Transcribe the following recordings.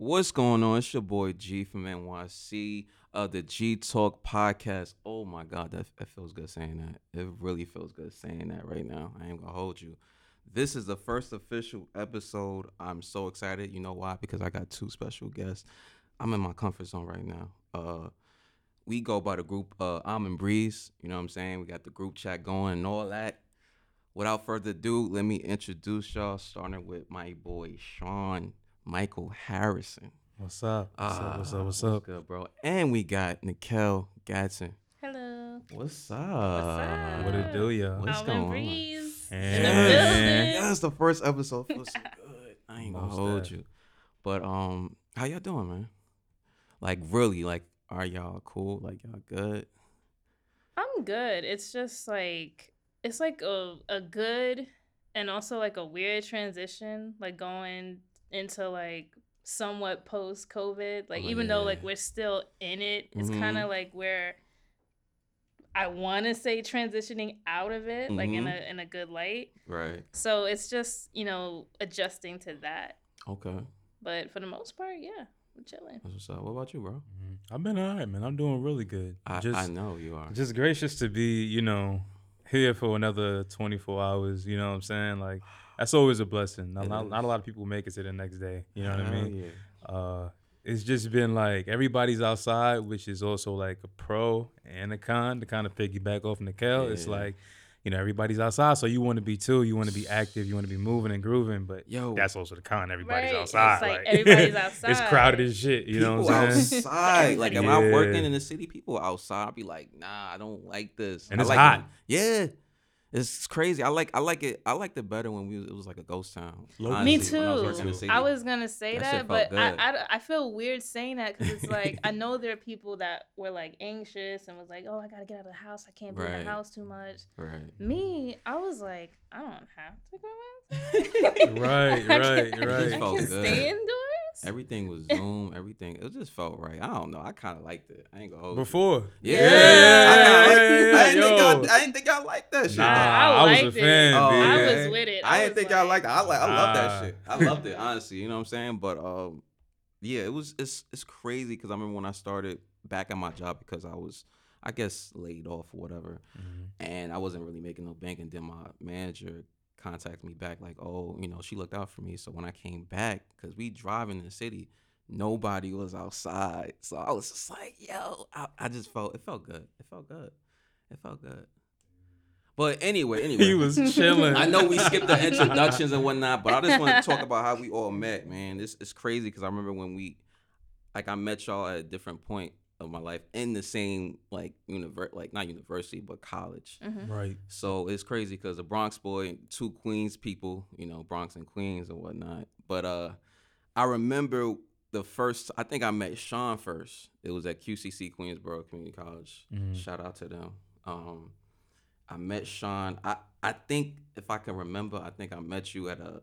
What's going on? It's your boy G from NYC of the G Talk podcast. Oh my God, that, that feels good saying that. It really feels good saying that right now. I ain't gonna hold you. This is the first official episode. I'm so excited. You know why? Because I got two special guests. I'm in my comfort zone right now. Uh, we go by the group uh, Almond Breeze. You know what I'm saying? We got the group chat going and all that. Without further ado, let me introduce y'all, starting with my boy Sean Michael Harrison. What's up? What's up? What's Ah, up? What's up? good, bro? And we got Nicheal Gadson. Hello. What's up? up? What it do, y'all? What's Alvin going on? Breeze. And- In the Yeah. That's the first episode. Feels so good. I ain't gonna hold def. you. But um, how y'all doing, man? Like really, like, are y'all cool? Like y'all good? I'm good. It's just like it's like a a good and also like a weird transition, like going into like somewhat post COVID. Like Oh, even though like we're still in it, it's Mhm. kind of like where I want to say transitioning out of it, like in Mhm. a in a good light. Right. So it's just you know adjusting to that. Okay. But for the most part, yeah, I'm chilling. That's what's up. What about you, bro? Mhm. I've been all right, man. I'm doing really good. I, just, I know you are. just gracious to be, you know, here for another 24 hours. You know what I'm saying? Like, that's always a blessing. Not, not, not a lot of people make it to the next day. You know what I mean? Yeah. Uh, it's just been like everybody's outside, which is also like a pro and a con to kind of piggyback off Nicheal. It's like, you know, everybody's outside, so you want to be too. You want to be active. You want to be moving and grooving. But Yo, that's also the con. Everybody's Right, it's outside. like everybody's outside. it's crowded as shit. You know what I'm saying? outside. like, am I Yeah. working in the city? People outside. I'll be like, nah, I don't like this. And I it's like hot. It. Yeah, it's crazy. I like, I like it. I liked it better when we. It was like a ghost town. Me Me honestly, when I was too. working in the city. I was gonna say That that, but I. I, I feel weird saying that because it's like I know there are people that were like anxious and was like, oh, I gotta get out of the house. I can't be in the house too much. right. Me, I was like, I don't have to go outside. Right, I right, can- right. I Felt can stay indoors. Everything was Zoom. Everything. It just felt right. I don't know. I kind of liked it. I ain't gonna hold. Before. Yeah, Yeah, I, yeah, yeah, liked yeah, yeah, I didn't think yo. y'all. I didn't think y'all liked that shit. Nah, I I, was a fan. Oh, B. I yeah. was with it. I, I didn't was think y'all liked it. I like. I love that shit. I loved it. Honestly, you know what I'm saying. But um, yeah, it was. It's it's crazy because I remember when I started back at my job because I was, I guess, laid off or whatever, Mhm. and I wasn't really making no bank. And then my manager contacted me back like, oh, you know, she looked out for me. So when I came back, because we drive in the city, nobody was outside. So I was just like, yo, I, I just felt it felt good. It felt good. It felt good. But anyway, anyway, He was chilling. I know we skipped the introductions and whatnot, but I just want to talk about how we all met, man. This is crazy because I remember when we, like, I met y'all at a different point of my life in the same like univer like not university but college. Mhm. Right. So it's crazy because the Bronx boy, two Queens people, you know, Bronx and Queens and whatnot. But uh, I remember the first. I think I met Sean first. It was at QCC Queensborough Community College. Mhm. Shout out to them. Um, I met Sean. I I think if I can remember, I think I met you at a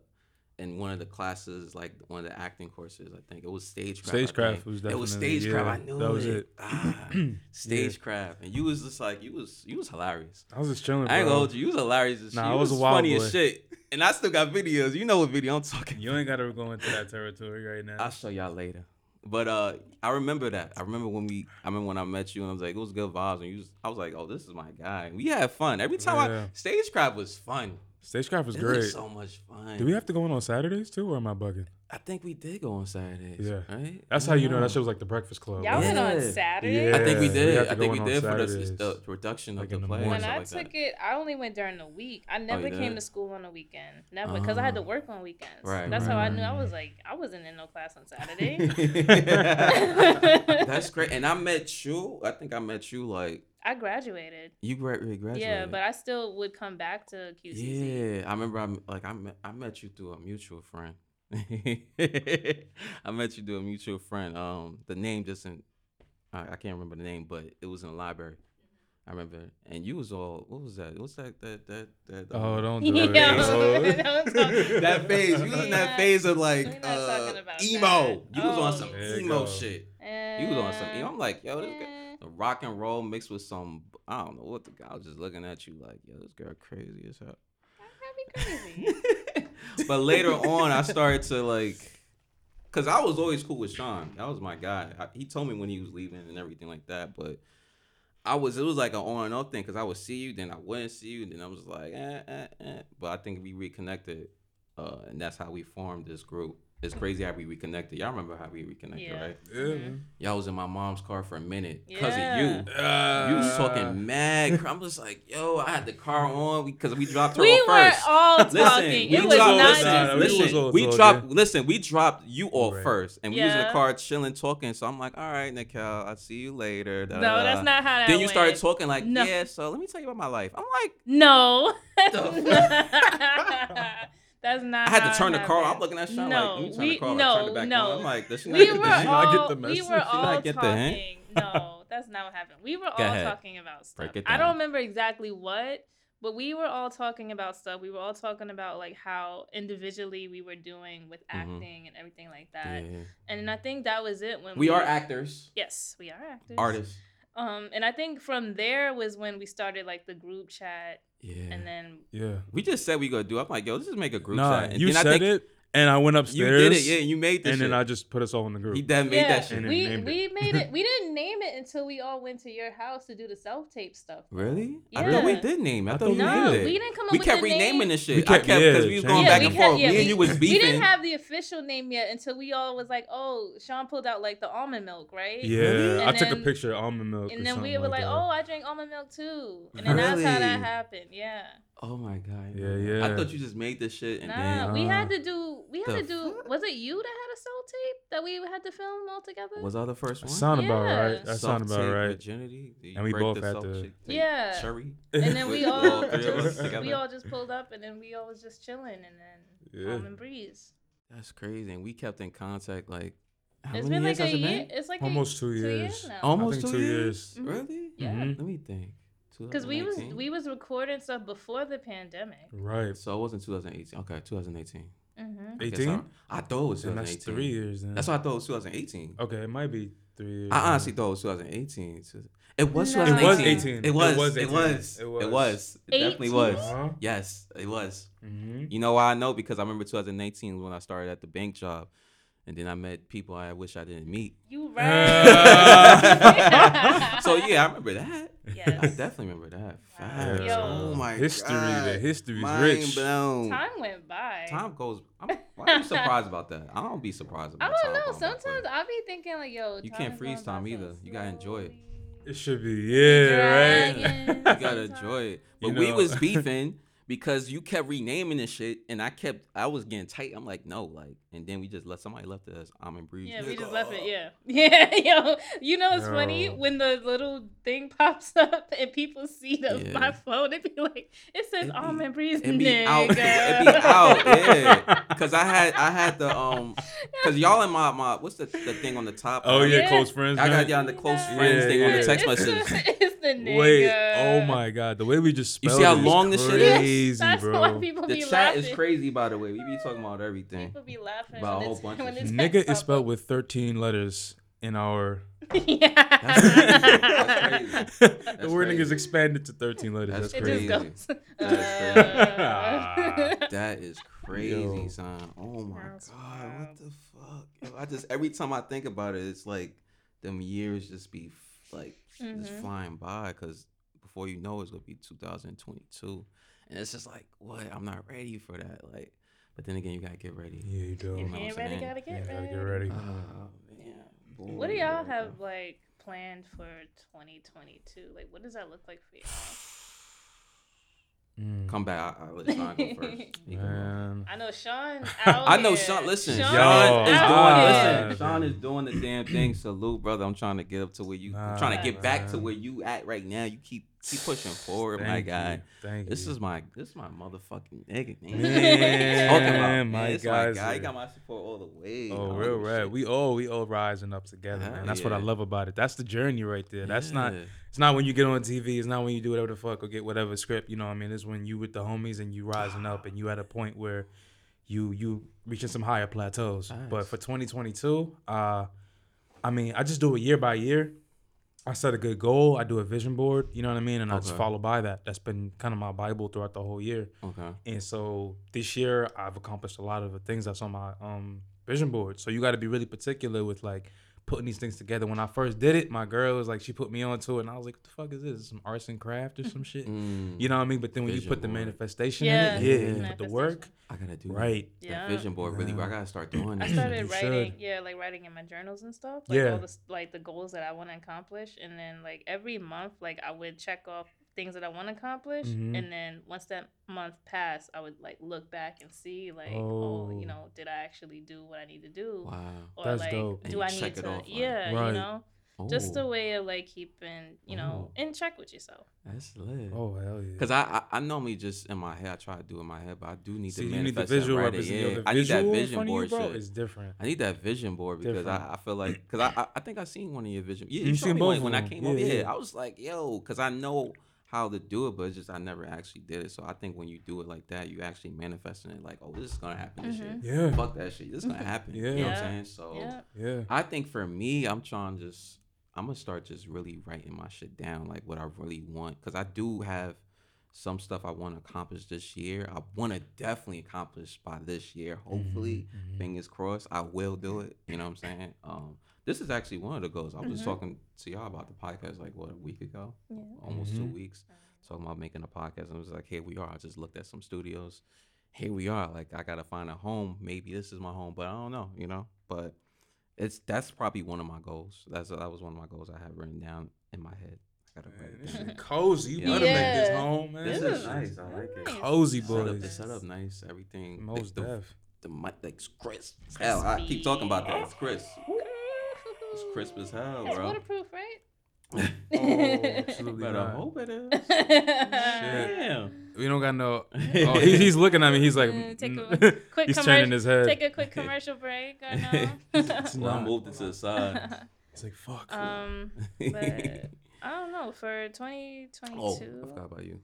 in one of the classes, like one of the acting courses. I think it was stagecraft. Stagecraft was It was definitely- stagecraft. I knew that was it. it. Ah, stagecraft, and you was just like you was you was hilarious. I was just chilling. I ain't gonna hold you. You was hilarious as shit. Nah, you I was wild funny boy. as shit. And I still got videos. You know what video I'm talking You ain't gotta go into that territory right now. I'll show y'all later. But uh I remember that. I remember when we I remember when I met you and I was like, it was good vibes. And you was, I was like, oh, this is my guy. We had fun. Every time Yeah. I stagecraft was fun. Stagecraft was it great. was so much fun. Do we have to go in on Saturdays too, or am I bugging? I think we did go on Saturdays. Yeah. Right? That's I how you don't know that shit was like the Breakfast Club. Y'all went on Yeah. I think we Yeah, we did. I think we in on did for the, Saturdays. the production Like of the in the play. When I like took that. it, I only went during the week. I oh, never you came did? to school on the weekend. Never, because I had to Oh. work on weekends. Right. That's how I knew. I was like, I wasn't in no class on Saturday. That's great. And I met you. I think I met you like I graduated. you graduated. Yeah, but I still would come back to QCC. Yeah, I remember. I like I met I met you through a mutual friend. I met you through a mutual friend. Um, the name doesn't. I, I can't remember the name, but it was in the library. I remember, and you was all. What was that? What's that? That that that. Oh, um, don't do Yeah, it. don't talk- that phase. You was in that phase of like uh, about emo. that. You was on Oh. some There emo go. shit. You was on some emo. I'm like, yo, this guy. The rock and roll mixed with some. I don't know what the guy was just looking at you like, yo, this girl crazy as hell. Crazy. but later on, I started to like Cause I was always cool with Sean. That was my guy. I, he told me when he was leaving and everything like that. But I was it was like an on and off thing because I would see you, then I wouldn't see you, then I was like, eh, eh, eh. But I think we reconnected, uh, and that's how we formed this group. It's crazy how we reconnected. Y'all remember how we reconnected, Yeah. right? Yeah, man. Y'all was in my mom's car for a minute because Yeah. of you. Uh, You was talking mad. I'm just like, yo, I had the car on because we dropped her We off were first. all Listen, talking. we It was dropped- not listen, just we listen, all we talking. dropped. Listen, we dropped you off Right. first, and we was in the Yeah. car chilling, talking. So I'm like, all right, Nicheal, I'll see you later. da, No, da, da. that's not how that Then you started talking like, No. yeah. So let me tell you about my life. I'm like, No. The That's not. I had how to turn the car. I'm looking at Sean no, like, let turn we, the car. no, like, back no. On. I'm like, does she not we get the were hint? She not get all the we message? were She not all get the hint? talking. No, that's not what happened. We were Go all ahead. talking about stuff. Break it I don't remember exactly what, but we were all talking about stuff. We were all talking about like how individually we were doing with Mhm. acting and everything like that. Yeah. And I think that was it when We are actors, Yes, we are actors. artists. Um, and I think from there was when we started like the group chat, Yeah. and then Yeah. we just said we gonna do. I'm like, yo, let's just make a group Nah, chat. And you then I said think it, and I went upstairs. You did it, yeah. You made this and shit. then I just put us all in the group. he that made yeah, that shit. And we named it. we made it. We didn't name it until we all went to your house to do the self tape stuff. Really? I thought we Yeah. did name it. I, I thought thought we we No, named it. we didn't come up we with kept renaming name. this shit. We I kept- kept yeah, because we was going it. back and kept- forth. yeah, me and we- you was beefing. We didn't have the official name yet until we all was like, "Oh, Sean pulled out like the almond milk, right?" yeah, Really? I And took a picture of almond milk. And or then we were like, "Oh, I drink almond milk too," and then that's how that happened. Yeah. Oh my god. Yeah, yeah. I thought you just made this shit and Nah, then we had Uh, to do. We had to do. fuck? Was it you that had a soul tape that we had to film all together? was I the first That one? sound about right. That sound about Self-tape right. Virginity. And we both had self- to- Yeah. Cherry. and then we all, all three of us just, we all just pulled up, and then we all was just chilling, and then Yeah. almond breeze. That's crazy. And we kept in contact like. How It's many been years like a has it year. been? It's like Almost a, two two years. years now. Almost two two years. years. Mhm. Really? Yeah. Mhm. Let me think. Because we was we was recording stuff before the pandemic. Right. So it wasn't 2018. Okay, 2018. hmm I guess 18? I, I thought it was Then that's 2018. three years. Then. That's why I thought it was 2018. Okay, it might be three years. I then. honestly thought it was 2018. It was No. 2018. It was 18. It was. It was It was. It It was. was. It definitely was. Uh-huh. Yes, it was. hmm You know why I know? Because I remember 2019 when I started at the bank job, and then I met people I wish I didn't meet. You right. so yeah, I remember that. I definitely remember that. Wow. Yo. Oh my History, god. the history's Mind rich. blown. Time went by. Time goes. I'm, why are you surprised about that? I don't be surprised I don't time know. Sometimes quick. I be thinking like, yo, You can't freeze going by time so either. You gotta enjoy it. It should be, yeah, right. Dragging. You gotta enjoy it. But You we was beefing because you kept renaming this shit, and I kept. I was getting tight. I'm like, no, like, and then we just let somebody left it as Almond Breeze. Yeah, we like, just left it. Yeah, yeah, yo. You know, it's funny when the little thing pops up and people see the Yeah. my phone. It be like, it says It be- almond breeze, It be nigga. out. It be out. Yeah. Cause I had I had the um. Cause y'all in my my what's the the thing on the top? Oh yeah, Yeah. close friends. I got y'all in the close Yeah. friends thing on the text yeah. messages. The, it's the nigga. Wait, oh my god, the way we just You spelled see how it is long this shit is? crazy, That's bro. why people The be chat laughing. is crazy, by the way. We be talking about everything. People be laughing About a when whole it's- bunch of when shit. Nigga text is pop spelled up. with 13 letters in our. yeah. That's crazy. That's crazy. the wording is crazy. expanded to 13 letters. That's That's, It crazy. just goes. That's uh, That is crazy, Yo. son. Oh my That's god, wild. what the fuck? Yo, I just every time I think about it, it's like them years just be f- like just Mhm. flying by. Cause before you know, it's gonna be 2022, and it's just like, what? I'm not ready for that. Like, but then again, you gotta get ready. Yeah, you do. If know you ain't ready, gotta Yeah, get gotta ready. get ready. Oh man. What do y'all boy, have boy. like planned for 2022? Like, what does that look like for y'all? Mm. Come back. I, I let Sean go first. He can. Man. I know Sean. I know. Sean. Listen, Sean Sean is doing. Listen, Sean is doing the damn thing. Salute, brother. I'm trying to get up to where you. I'm trying to get back to where you at right now. You keep keep pushing forward, my Thank guy. you. Thank This you. is my this is my motherfucking nigga, man. Man, Talking about, man, my it's my guys guy. He are- got my support all the way. Oh, I real don't give a rap. shit. We all we all rising up together, Hell man. That's what I love about it. That's the journey right there. That's not Yeah. It's not when you get on TV, it's not when you do whatever the fuck or get whatever script, you know what I mean? It's when you with the homies and you rising up and you at a point where you you reaching some higher plateaus. But for 2022, uh I mean, I just do it year by year. I set a good goal, I do a vision board, you know what I mean? And I just follow by that. That's been kind of my bible throughout the whole year. Okay. And so this year I've accomplished a lot of the things that's on my um vision board. So you got to be really particular with like putting these things together. When I first did it, my girl was like, she put me onto it, and I was like, "What the fuck is this? Some arts and craft or some shit?" Mm, You know what I mean? But then when you Vision put the board. manifestation Yeah, in it, yeah, yeah. you put the work, I gotta do right? That. Yeah. That vision board really. I gotta start doing this. I started writing, should. yeah, like writing in my journals and stuff. Like Yeah. all the like the goals that I want to accomplish, and then like every month, like I would check off things that I want to accomplish, Mhm. and then once that month passed, I would like look back and see like, oh, Oh. you know, did I actually do what I need to do, Wow. or That's like, dope. And do you I check need it to, off, yeah, Right. you know, just Oh, a way of like keeping, you know, Oh. in check with yourself. That's lit. Oh hell yeah! Cause I, I I normally just in my head I try to do it in my head, but I do need See, to you need the manifest that visual right represent. yeah. the I need that vision front of you, board bro, shit. It's different. I need that vision board because Different. I, I feel like because I, I I think I seen one of your vision. Yeah, You you, showed seen me both one of when I came Yeah, over. Yeah, yeah. I was like, yo, because I know how to do it, but it's just I never actually did it. So I think when you do it like that, you actually manifesting it. Like, oh, this is gonna happen. This Mhm. shit. Yeah, Fuck that shit. This is gonna happen. Yeah. You know what I'm saying? So Yeah, yeah. I think for me, I'm trying to just I'm gonna start just really writing my shit down, like what I really want, because I do have some stuff I want to accomplish this year. I want to definitely accomplish by this year. Hopefully, Mhm, mhm. fingers crossed, I will do it. You know what I'm saying? Um, this is actually one of the goals. I was Mhm. talking to y'all about the podcast like what a week ago, yeah. almost two Mhm. weeks, talking about making a podcast. And it was like, here we are. I just looked at some studios. Here we are. Like I gotta find a home. Maybe this is my home, but I don't know. You know, but it's that's probably one of my goals. That's that was one of my goals I have written down in my head. I gotta write Man, it this down. cozy. You Yeah. better make this home, man. This This is is nice. I like it. nice. Cozy Set up, the setup nice. Everything. Most the, the, def. the mic like Chris. Hell, I keep talking about that. It's Chris. It's Ooh. crisp as hell, It's bro. waterproof, right? Oh, absolutely Better not. hope it is. Shit. Damn. We don't got no. Oh, he, he's looking at me. He's like, Mm, take a mm. quick he's commer- turning his head. Take a quick commercial break. I know. Well, I not. moved it to the side. He's like, fuck. um, but I don't know for oh, 2022. I forgot about you.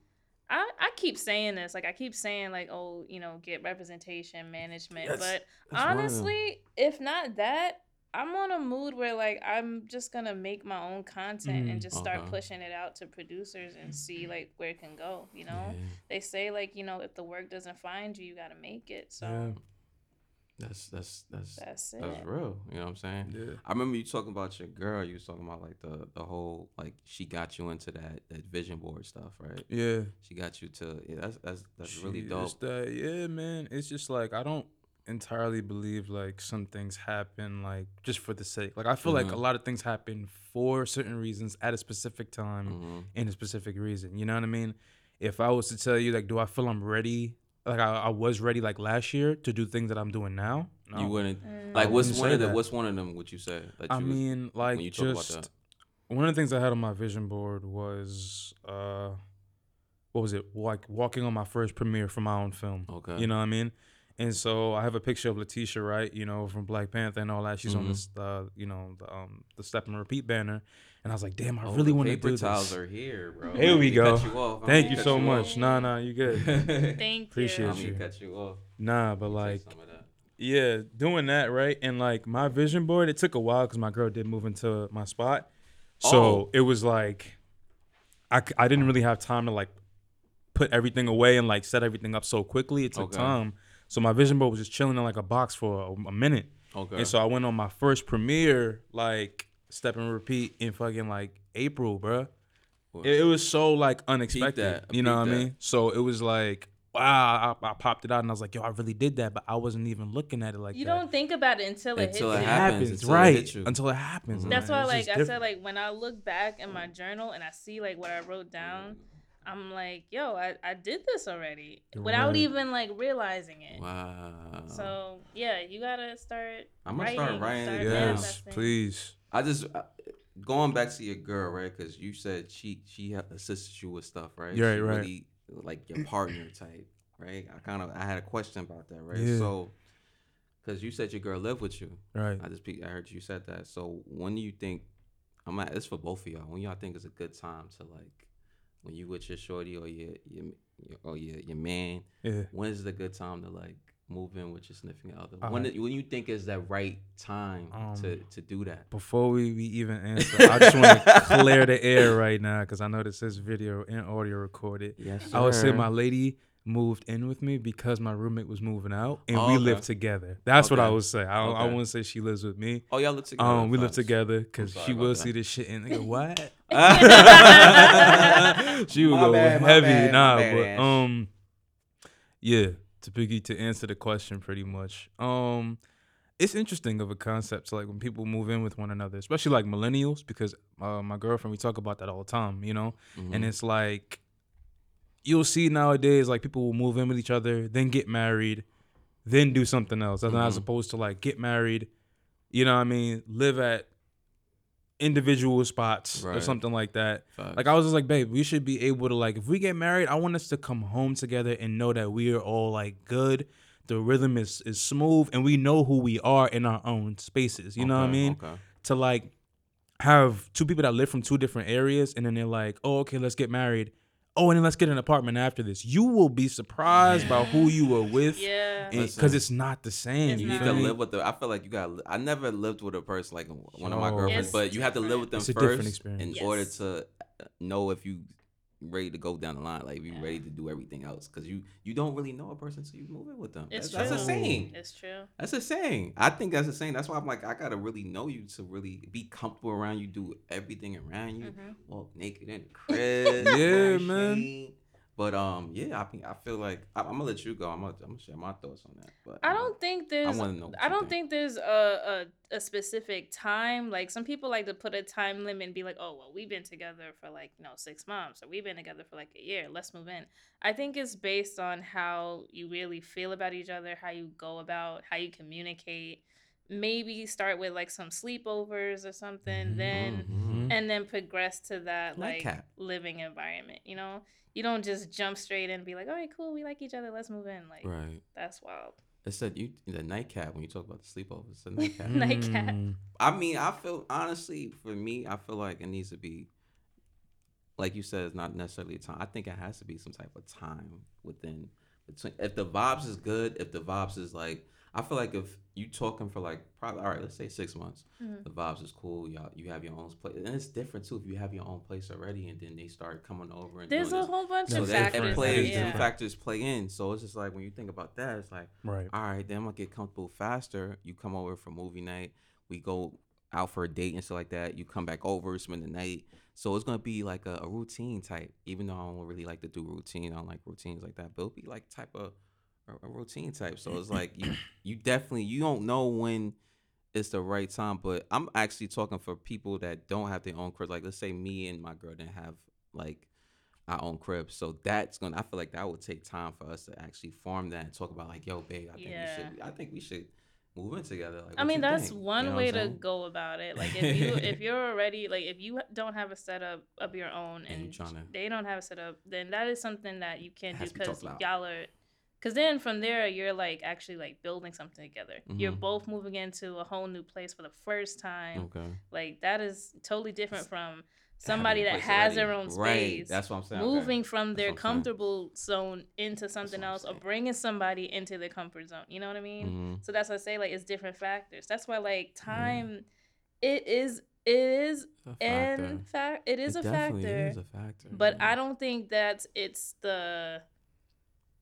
I, I keep saying this, like I keep saying, like oh, you know, get representation, management. That's- but that's one of them. honestly, if not that, I'm on a mood where like I'm just gonna make my own content and Mm, just start okay. pushing it out to producers and see like where it can go. You know, Yeah, they say like you know if the work doesn't find you, you gotta make it. So Yeah. that's that's that's that's it. that's real. You know what I'm saying? yeah. I remember you talking about your girl. You was talking about like the the whole like she got you into that that vision board stuff, right? Yeah. She got you to yeah. That's that's that's really dope. that- yeah, man. It's just like I don't entirely believe like some things happen like just for the sake. Like I feel like Mhm. a lot of things happen for certain reasons at a specific time hmm in a specific reason. You know what I mean? If I was to tell you like, do I feel I'm ready? Like I, I was ready like last year to do things that I'm doing now. No. You wouldn't Mm. like I what's wouldn't one of the that. what's one of them? Would you say? That I you was- mean, like you just one of the things I had on my vision board was uh, what was it? Like walking on my first premiere for my own film. okay. You know what I mean? And so I have a picture of Letitia, right? You know, from Black Panther and all that. She's on Mhm. this, uh, you know, the um, the step and repeat banner, and I was like, damn, I Oh, really want to paper do towels this. are here, bro. Here we Let cut go. you off. Thank gonna you cut so off. much. Nah, nah, you good. Thank Appreciate you. I'm you. gonna cut you off. nah, but Take like, some of that. yeah, doing that right, and like my vision board, it took a while because my girl did move into my spot, so Oh. it was like, I, I didn't really have time to like put everything away and like set everything up so quickly. It took Okay. time, so my vision board was just chilling in like a box for a, a minute. Okay. And so I went on my first premiere, like step and repeat in fucking like April, bruh. Well, It, it was so like unexpected. that. You know Peep what I mean? So it was like, wow, I, I popped it out and I was like, yo, I really did that, but I wasn't even looking at it like you that. don't think about it until it Until hits it you. happens, until it right? hits you. Until it happens. Mhm. That's man. why, It's like just I said, like when I look back in my journal and I see like what I wrote down, I'm like, yo, I, I did this already without Right. even like realizing it. wow. So yeah, you gotta start. I'm gonna writing, start writing start yes, please. I just uh, going back to your girl, right? Because you said she she assisted you with stuff, right? Right, right. Really, like your partner type, right? I kind of I had a question about that, right? Yeah. So, because you said your girl lived with you, Right. I just I heard you said that. So when do you think? I'm at, it's for both of y'all. When y'all think is a good time to like when you with your shorty or your your, your or your your man? Yeah. When is the good time to like move in with your significant other? All when right. when you think is that right time to Um, to do that? Before we, we even answer, I just want to clear the air right now because I know this is video and audio recorded. Yes, sir. I would say my lady, moved in with me because my roommate was moving out and Oh, we okay. lived together. That's what I would say. I, don't- I wouldn't say she lives with me. Oh, y'all live together. Um, we live together because she will that. see this shit and nigga, what? She would go bad, heavy, bad, nah. but Ash. um, yeah. To Biggie, to answer the question, pretty much. Um, it's interesting of a concept. So like when people move in with one another, especially like millennials, because uh, my girlfriend, we talk about that all the time, you know. Mhm. And it's like you'll see nowadays, like people will move in with each other, then get married, then do something else, as Mhm. opposed to like get married, you know what I mean, live at individual spots or something like that. Facts. Like I was just like, babe, we should be able to like if we get married, I want us to come home together and know that we are all like good. The rhythm is is smooth and we know who we are in our own spaces. You know what I mean? Okay. To like have two people that live from two different areas and then they're like, oh, okay, let's get married. Oh, and then let's get an apartment after this. You will be surprised by who you were with. Yeah. Because it's not the same. It's you You not. feel live with the. I feel like you got. I never lived with a person like one of my Yo. girlfriends, It's but you have to live with them It's a different first experience. in Yes. order to uh, know if you ready to go down the line, like you Yeah. ready to do everything else, because you you don't really know a person so you move in with them. It's that's, that's a true. saying. It's true. That's a saying. I think that's a saying. That's why I'm like, I gotta really know you to really be comfortable around you, do everything around you, Mhm. walk naked in the crib. Yeah, man. But um, yeah, I I feel like I, I'm gonna let you go. I'm gonna, I'm gonna share my thoughts on that. But I um, don't think there's. know I don't think. think there's a, a a specific time. Like some people like to put a time limit and be like, "Oh, well, we've been together for like you know six months, or we've been together for like a year. Let's move in." I think it's based on how you really feel about each other, how you go about, how you communicate. Maybe start with like some sleepovers or something, Mhm. then Mhm. And then progress to that like Nightcap. living environment. You know, you don't just jump straight in and be like, "All right, cool, we like each other, let's move in." Like right. that's wild. It said you the nightcap when you talk about the sleepover. It's a nightcap. Nightcap. Mm. I mean, I feel honestly for me, I feel like it needs to be, like you said, it's not necessarily a time. I think it has to be some type of time within between. If the vibes is good, if the vibes is like, I feel like if you talking for like probably all right, let's say six months, Mhm. the vibes is cool. Y'all, you have your own place, and it's different too if you have your own place already, and then they start coming over and There's doing a this. whole bunch So of that factors. it plays, yeah. factors play in. So it's just like when you think about that, it's like Right. all right, then I'm gonna get comfortable faster. You come over for movie night. We go out for a date and stuff like that. You come back over, spend the night. So it's gonna be like a, a routine type. Even though I don't really like to do routine, I don't like routines like that. But it'll be like type of a, a routine type. So it's like you you definitely you don't know when it's the right time. But I'm actually talking for people that don't have their own crib. Like let's say me and my girl didn't have like our own crib. So that's gonna. I feel like that would take time for us to actually form that and talk about like, yo, babe, I think Yeah. we should. I think we should move in together. Like, I mean, that's think? one You know way to go about it. Like if you if you're already like if you don't have a setup of your own And and tryna- they don't have a setup, then that is something that you can't do to because y'all are. Because then from there you're like actually like building something together. You're Mhm. both moving into a whole new place for the first time. Okay. Like that is totally different from somebody that has their already. own Right. space. That's what I'm saying. Okay. moving from their comfortable zone into something else or bringing somebody into their comfort zone. You know what I mean? Mhm. So that's why I say like it's different factors. That's why like time, it is it is A factor. in fact it is It a definitely factor. Is a factor. But yeah. I don't think that it's the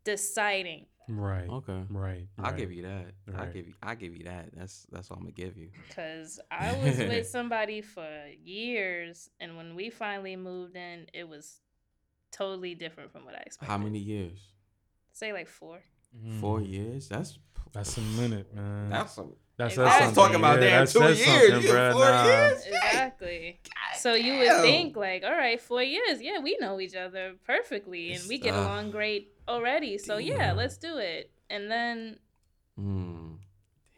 deciding. Right. Okay. Right. I'll right. give you that. I Right. give you. I give you that. That's that's what I'm gonna give you. Cause I was with somebody for years, and when we finally moved in, it was totally different from what I expected. How many years? Say like four. Four Mm. years. That's That's a minute, man. that's some. That's I was talking about yeah, damn that two years. something, You bruh. four Nah. years? Exactly. So you would think like, all right, four years, yeah, we know each other perfectly, and we get Ugh. along great already. So yeah, let's do it. And then Mm,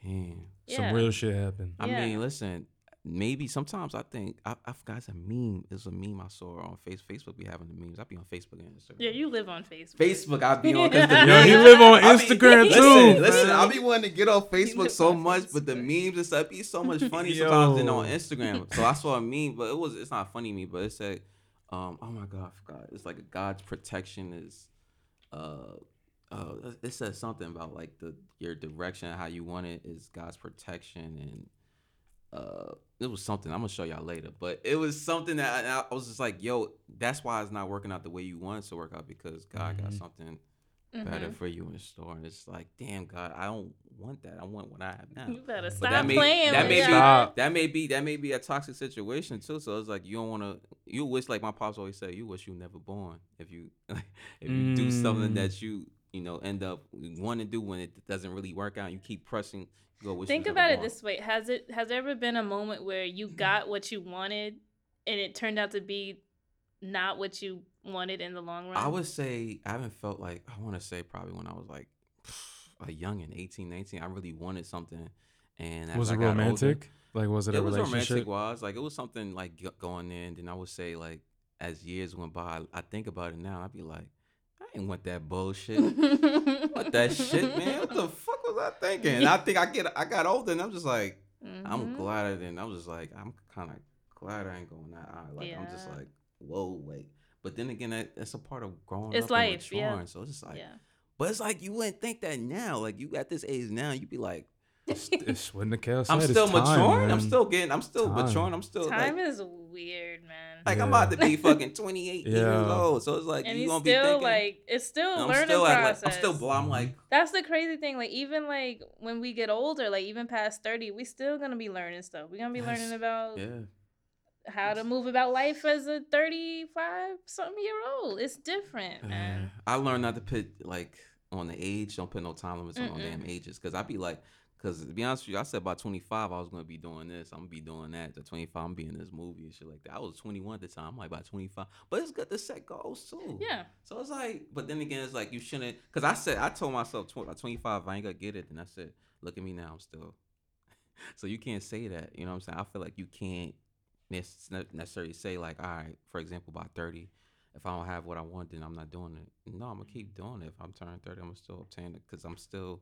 damn. yeah, Some real shit happened. I Yeah. mean, listen. Maybe sometimes I think I, I forgot it's a meme. It's a meme I saw on face Facebook. Be having the memes. I be on Facebook and Instagram. yeah, you live on Facebook. Facebook. I be on. 'cause the Yo, memes- live on I be- Instagram, listen, too, Listen, man. I be wanting to get off Facebook so on much, but the memes and stuff be so much funny sometimes than on Instagram. So I saw a meme, but it was it's not funny me, but it said, um, oh my god, I forgot. It's like God's protection is, uh. Uh, it says something about like the your direction, how you want it is God's protection, and uh, it was something I'm gonna show y'all later. But it was something that I, I was just like, yo, that's why it's not working out the way you want it to work out because God got Mhm. something better Mhm. for you in store. And it's like, damn God, I don't want that. I want what I have now. You better But stop that may playing that may be Stop. that may be that may be a toxic situation too. So it's like you don't want to. You wish like my pops always say, you wish you never born. If you if you do something Mm. that you you know end up want to do when it doesn't really work out, you keep pressing. You go, wish Think about it born." this way: Has it has there ever been a moment where you mm-hmm. got what you wanted, and it turned out to be not what you wanted in the long run? I would say I haven't felt like I want to say probably when I was like a young and 18, 19. I really wanted something, and as Was I it got older- romantic? Like, was it, it a was relationship? romantic wise like it was something like going in and i would say like as years went by i think about it now i'd be like i ain't want that bullshit what that shit man what the fuck was i thinking and i think i get i got older and i'm just like i'm Mhm. glad i didn't i'm just like i'm kind of glad i ain't going that high like i'm just like whoa wait but then again that, that's a part of growing It's up life, and yeah. so it's just like yeah. but it's like you wouldn't think that now like you at this age now you'd be like It's what Nicheal said. i'm it's still time, maturing i'm still getting i'm still Time. maturing i'm still like, Time is weird, man. Like I'm about to be fucking 28 years old, so it's like and you he's gonna be still thinking. like it's still a I'm learning still at process. like I'm still. bl- I'm like That's the crazy thing. Like even like when we get older, like even past thirty, we still gonna be learning stuff. We're gonna be Yes. learning about yeah. how to move about life as a thirty-five something year old. It's different, uh, man. I learned not to put like on the age. Don't put no time limits on damn ages, because I'd be like, because to be honest with you, I said by 25 I was gonna be doing this. I'm gonna be doing that. At 25 I'm be in this movie and shit like that. I was 21 at the time. I'm like by 25, but it's good to set goals too. Yeah. So it's like, but then again, it's like you shouldn't. Cause I said I told myself tw- by 25 I ain't gonna get it, and I said, look at me now, I'm still. so you can't say that. You know what I'm saying? I feel like you can't nec- necessarily say like, all right, for example, by 30, if I don't have what I want, then I'm not doing it. No, I'm gonna keep doing it. If I'm turning 30, I'm gonna still obtain it because I'm still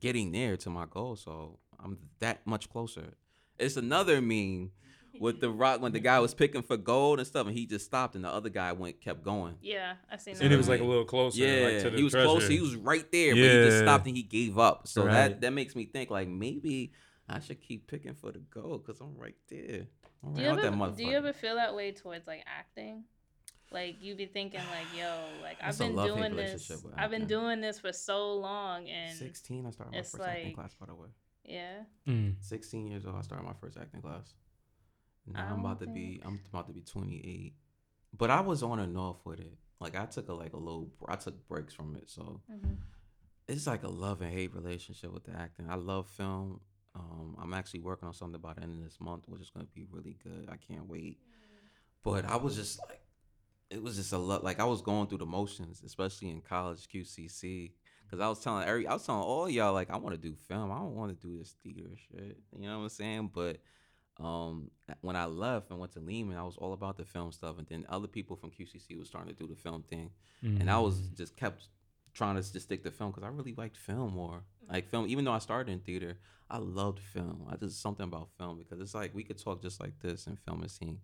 getting there to my goal. So I'm that much closer. It's another meme with the rock when the guy was picking for gold and stuff, and he just stopped, and the other guy went kept going. Yeah, I seen that. And it was like a little closer. Yeah, like, to the he was treasure. close. He was right there, but he just stopped and he gave up. So Right. that that makes me think like maybe I should keep picking for the gold because I'm right there. I'm Do you, ever, that do you ever feel that way towards like acting? Like you'd be thinking like, yo, like That's I've been doing this. I've been doing this for so long, and 16, I started my it's first acting class. By the way, yeah, Mm. 16 years old, I started my first acting class. Now I'm about to be I'm about to be 28, but I was on and off with it. Like I took a like a little I took breaks from it, so hmm it's like a love and hate relationship with the acting. I love film. Um, I'm actually working on something by the end of this month, which is going to be really good. I can't wait. But I was just like, it was just a lot. Like I was going through the motions, especially in college QCC, because I was telling every, I was telling all y'all like I want to do film. I don't want to do this theater shit. You know what I'm saying? But um, when I left and went to Lehman, I was all about the film stuff, and then other people from QCC was starting to do the film thing and I was Mm. just kept trying to just stick to film because I really liked film more. Like film, even though I started in theater, I loved film. I just something about film because it's like we could talk just like this and film a scene.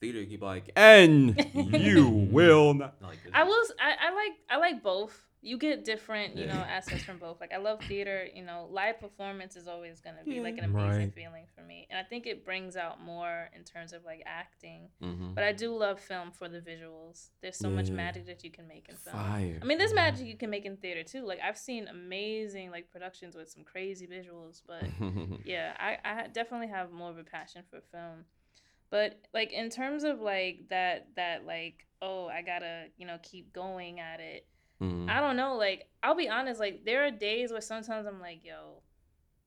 Theater, you be like, and you will not. Like, it's I will. I, I like. I like both. You get different, you know, aspects from both. Like I love theater. You know, live performance is always gonna be like an amazing Right. feeling for me, and I think it brings out more in terms of like acting. Mhm. But I do love film for the visuals. There's so much magic that you can make in film. fire. I mean, there's magic you can make in theater too. Like I've seen amazing like productions with some crazy visuals, but yeah, I, I definitely have more of a passion for film. But like in terms of like that that like oh I gotta you know keep going at it. Mhm. I don't know. Like I'll be honest. Like there are days where sometimes I'm like yo,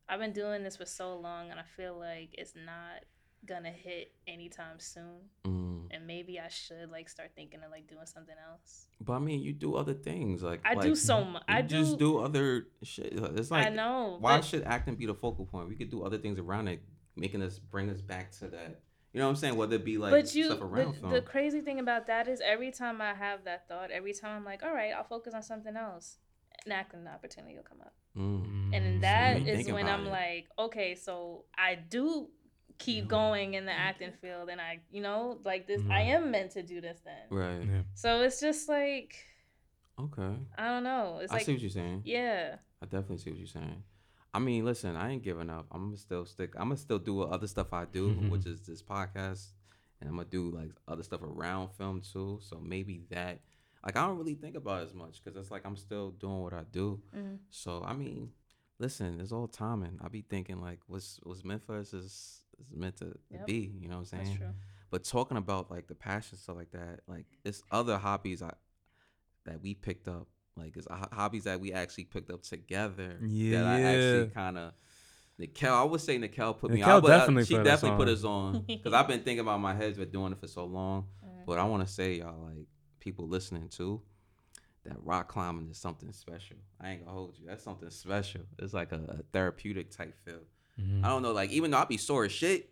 I've been doing this for so long and I feel like it's not gonna hit anytime soon. Mm. And maybe I should like start thinking of like doing something else. But I mean, you do other things like I do so much. I you do. just do other shit. It's like I know. why but- should acting be the focal point? We could do other things around it, making us bring us back to that. You know what I'm saying? Whether it be like but you, stuff around the, film. the crazy thing about that is every time I have that thought, every time I'm like, all right, I'll focus on something else, an acting opportunity will come up, Mm. and then Mm. that me is when I'm it. like, okay, so I do keep Yeah. going in the acting field, and I, you know, like this, I am meant to do this then. Right. Yeah. So it's just like Okay. I don't know. It's I like see what you're saying. yeah, I definitely see what you're saying. I mean, listen, I ain't giving up. I'm gonna still stick. I'm gonna still do other stuff I do, which is this podcast, and I'm gonna do like other stuff around film too. So maybe that. like I don't really think about it as much because it's like I'm still doing what I do. Mhm. So I mean, listen, it's all timing. I be thinking like what's what's meant for us is is meant to, to Yep. be. You know what I'm saying? That's true. But talking about like the passion stuff like that, like it's other hobbies I that we picked up. Like it's hobbies that we actually picked up together. Yeah, that I actually yeah. kind of. Nicheal, I would say Nicheal put me Nicheal on. but, uh, definitely she put us definitely put us on because I've been thinking about my heads been doing it for so long. Mhm. But I want to say y'all like people listening too, that rock climbing is something special. I ain't gonna hold you. That's something special. It's like a, a therapeutic type feel. Mhm. I don't know, like even though I be sore as shit,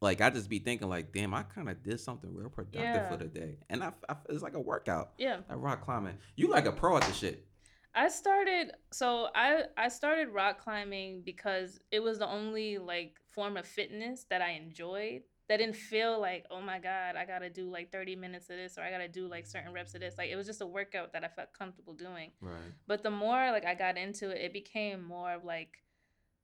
like I just be thinking like, damn, I kind of did something real productive Yeah. for the day, and I, I it's like a workout. Yeah. Rock climbing, you like a pro at the shit. I started so I I started rock climbing because it was the only like form of fitness that I enjoyed. That didn't feel like, oh my God, I gotta do like 30 minutes of this or I gotta do like certain reps of this. Like it was just a workout that I felt comfortable doing. Right. But the more like I got into it, it became more of like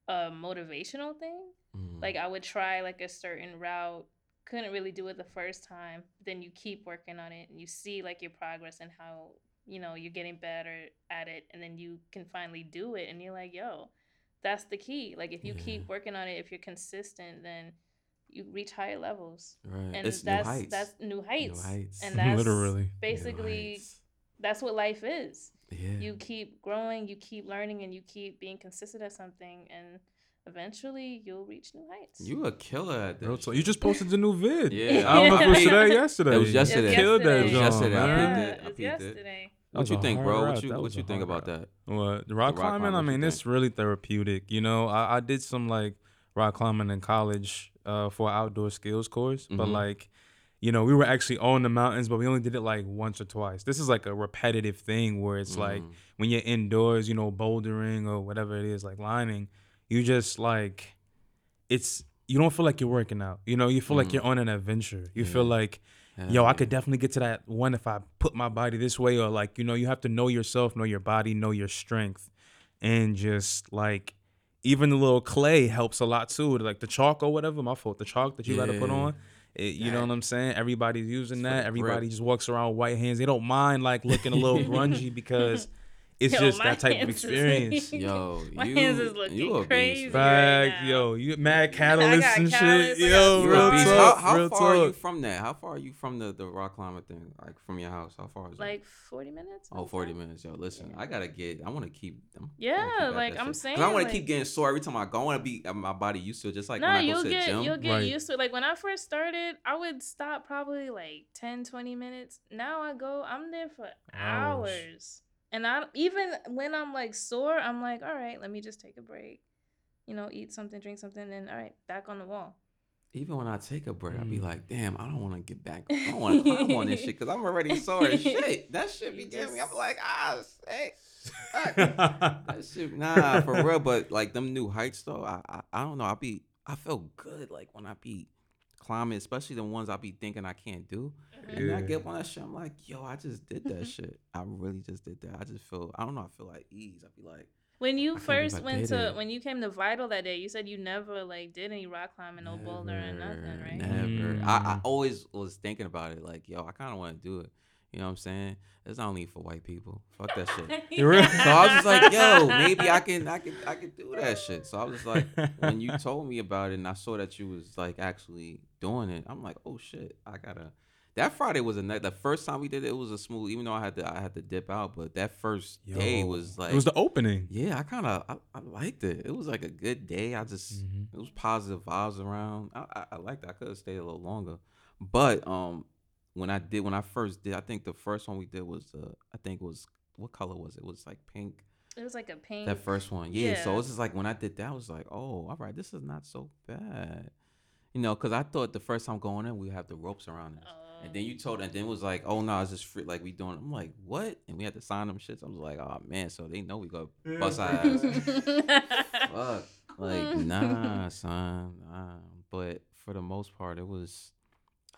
a motivational thing. Mm. Like I would try like a certain route, couldn't really do it the first time. Then you keep working on it and you see like your progress and how, you know, you're getting better at it and then you can finally do it and you're like, yo, that's the key. Like if you Yeah. keep working on it, if you're consistent, then you reach higher levels. right. And it's that's new heights. that's new heights. New heights. And that's Literally. Basically that's what life is yeah. you keep growing, you keep learning, and you keep being consistent at something, and eventually you'll reach new heights. You a killer at this. Real talk. You just posted a new vid. Yeah, I don't know if it was I- today or yesterday. It was You yesterday. Killed that It was yesterday. I man. peeped it. I it's peeped it. yesterday. What you think, hard bro? What you That what you think hard about route. that? What the rock The rock climbing? climbing, I what you mean, think? it's really therapeutic. You know, I, I did some like rock climbing in college uh, for an outdoor skills course, but Mhm. like, you know, we were actually on the mountains, but we only did it like once or twice. This is like a repetitive thing where it's like Mm. when you're indoors, you know, bouldering or whatever it is, like lining, you just like, it's you don't feel like you're working out. You know, you feel like Mm. you're on an adventure. You feel like Hell yo, I could definitely get to that one if I put my body this way, or like, you know, you have to know yourself, know your body, know your strength, and just like even the little clay helps a lot too. Like the chalk or whatever, my fault, the chalk that you got to put on. It, you know what I'm saying? Everybody's using It's that. Everybody grip. just walks around with white hands. They don't mind like looking a little grungy because it's Yo, just that type of hands is- experience. Yo, My you, hands is looking you a beast, crazy. bro. right now. yo, you mad I catalysts got and catalysts, shit. I Yo, Real a real talk. How, how real far are you from that? How far are you from the, the rock climbing thing? Like from your house? How far is it? Like 40 minutes? Oh, 40 say. minutes. Yo, listen, Yeah. I gotta get. I want to keep. I'm, Yeah, like, I'm saying, I want to like- keep getting sore every time I go. I want to be uh, my body used to it, just like no, when I you'll to the get gym. you'll get Right. used to it. Like when I first started, I would stop probably like 10, 20 minutes. Now I go, I'm there for Hours. Hours. And I even when I'm like sore, I'm like, all right, let me just take a break. You know, eat something, drink something, and all right, back on the wall. Even when I take a break, I be Mm. like, damn, I don't want to get back. I don't want to climb on this shit because I'm already sore as shit. That shit be You getting me. I'm like, ah, hey. That shit, nah, for real. But like them new heights though, I, I I don't know. I be I feel good like when I be climbing, especially the ones I be thinking I can't do. And I Yeah. get on that shit, I'm like, yo, I just did that shit. I really just did that. I just feel I don't know, I feel like ease. I be like, When you I first went to it. when you came to Vital that day, you said you never like did any rock climbing, no boulder or nothing, right? Never. I, I Mm. always was thinking about it, like, yo, I kind of want to do it. You know what I'm saying? It's not only for white people. Fuck that shit. You So I was just like, yo, maybe I can, I can, I can do that shit. So I was just like, when you told me about it and I saw that you was like actually doing it, I'm like, oh shit, I gotta. That Friday was a night. The first time we did it, it was a smooth. Even though I had to, I had to dip out, but that first day was like, it was the opening. yeah, I kind of, I, I liked it. It was like a good day. I just, Mhm. it was positive vibes around. I, I, I liked it. I could have stayed a little longer, but um, when I did, when I first did, I think the first one we did was, uh, I think it was what color was it? It was like pink. It was like a pink. That first one, yeah. So Yeah. it's just like when I did that, I was like, oh, all right, this is not so bad, you know, because I thought the first time going in we have the ropes around us. And then you told, and then it was like, oh no, it's just free. Like we doing. I'm like, what? And we had to sign them shits. I was like, oh man, so they know we go bust our ass. Fuck. Like, nah, son. Nah. But for the most part, it was,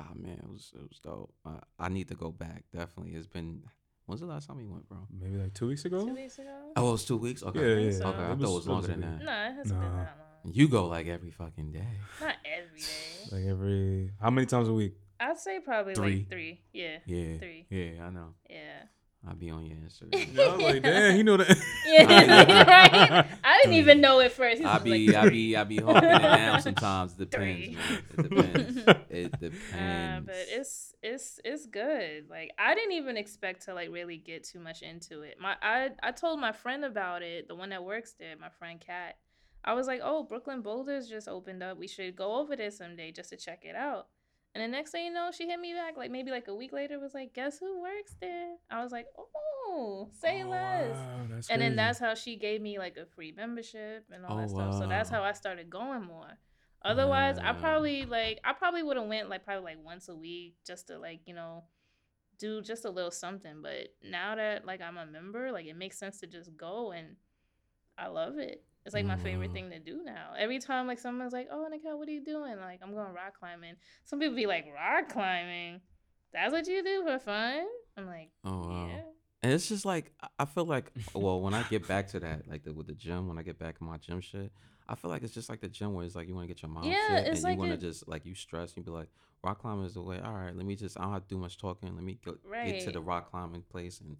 ah man, it was it was dope. Uh, I need to go back. Definitely. It's been. When's the last time we went, bro? Maybe like two weeks ago. Two weeks ago? Oh, it was two weeks. Okay. Yeah, yeah. so. Okay, I It thought it was longer than that. No, it hasn't been that long. You go like every fucking day. Not every day. Like every how many times a week? I'd say probably Three. like three. Yeah. Yeah. Three. Yeah, I know. Yeah. I'll be on your Instagram. Yeah, I was like, damn, he know that. Yeah, right. I didn't even know it first. I was be, like, I be, I be hoping it down sometimes. It depends. Three. Man. It depends. It Uh, depends. but it's it's it's good. Like I didn't even expect to like really get too much into it. My I I told my friend about it, the one that works there, my friend Kat. I was like, "Oh, Brooklyn Boulders just opened up. We should go over there someday just to check it out." And the next thing you know, she hit me back like maybe like a week later. Was like, "Guess who works there?" I was like, "Oh, say Oh, less." wow, and then that's how she gave me like a free membership and all Oh, that stuff. So that's how I started going more. Otherwise, I probably like I probably would have went like probably like once a week just to like you know do just a little something. But now that like I'm a member, like it makes sense to just go and I love it. It's like my favorite mm. thing to do now. Every time like someone's like, "Oh, Nicole, what are you doing?" Like I'm going rock climbing. Some people be like, "Rock climbing? That's what you do for fun?" I'm like, Oh wow. "Yeah." And it's just like I- feel like well when I get back to that like the, with the gym when I get back in my gym shit I feel like it's just like the gym where it's like you want to get your mind Yeah, fit it's and like you want to just like you stress and be like rock climbing is the way all right let me just I don't have to do much talking let me go, get to the rock climbing place and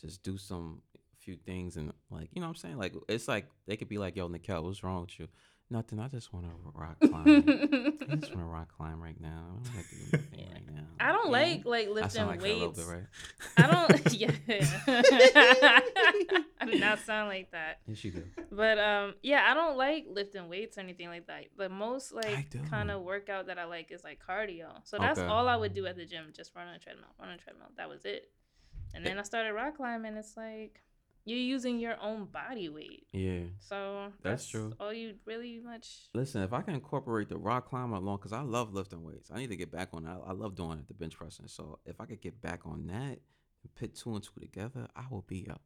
just do some few things and like you know what I'm saying like it's like they could be like yo Nicheal what's wrong with you nothing I just want to rock climb I just want to rock climb right now I don't want to do anything right now I don't Yeah. like like I lifting sound like that a weights. bit right I don't. Yeah. I do not sound like that. yes you do But um, yeah, I don't like lifting weights or anything like that. The most like kind of workout that I like is like cardio. So that's Okay. all I would do at the gym, just run on a treadmill, run on a treadmill. That was it. And then I started rock climbing. It's like you're using your own body weight. yeah So That's that's, true. All you really much. Listen, if I can incorporate the rock climber along, because I love lifting weights, I need to get back on that. I love doing it, the bench pressing. So if I could get back on that and put two and two together, I will be a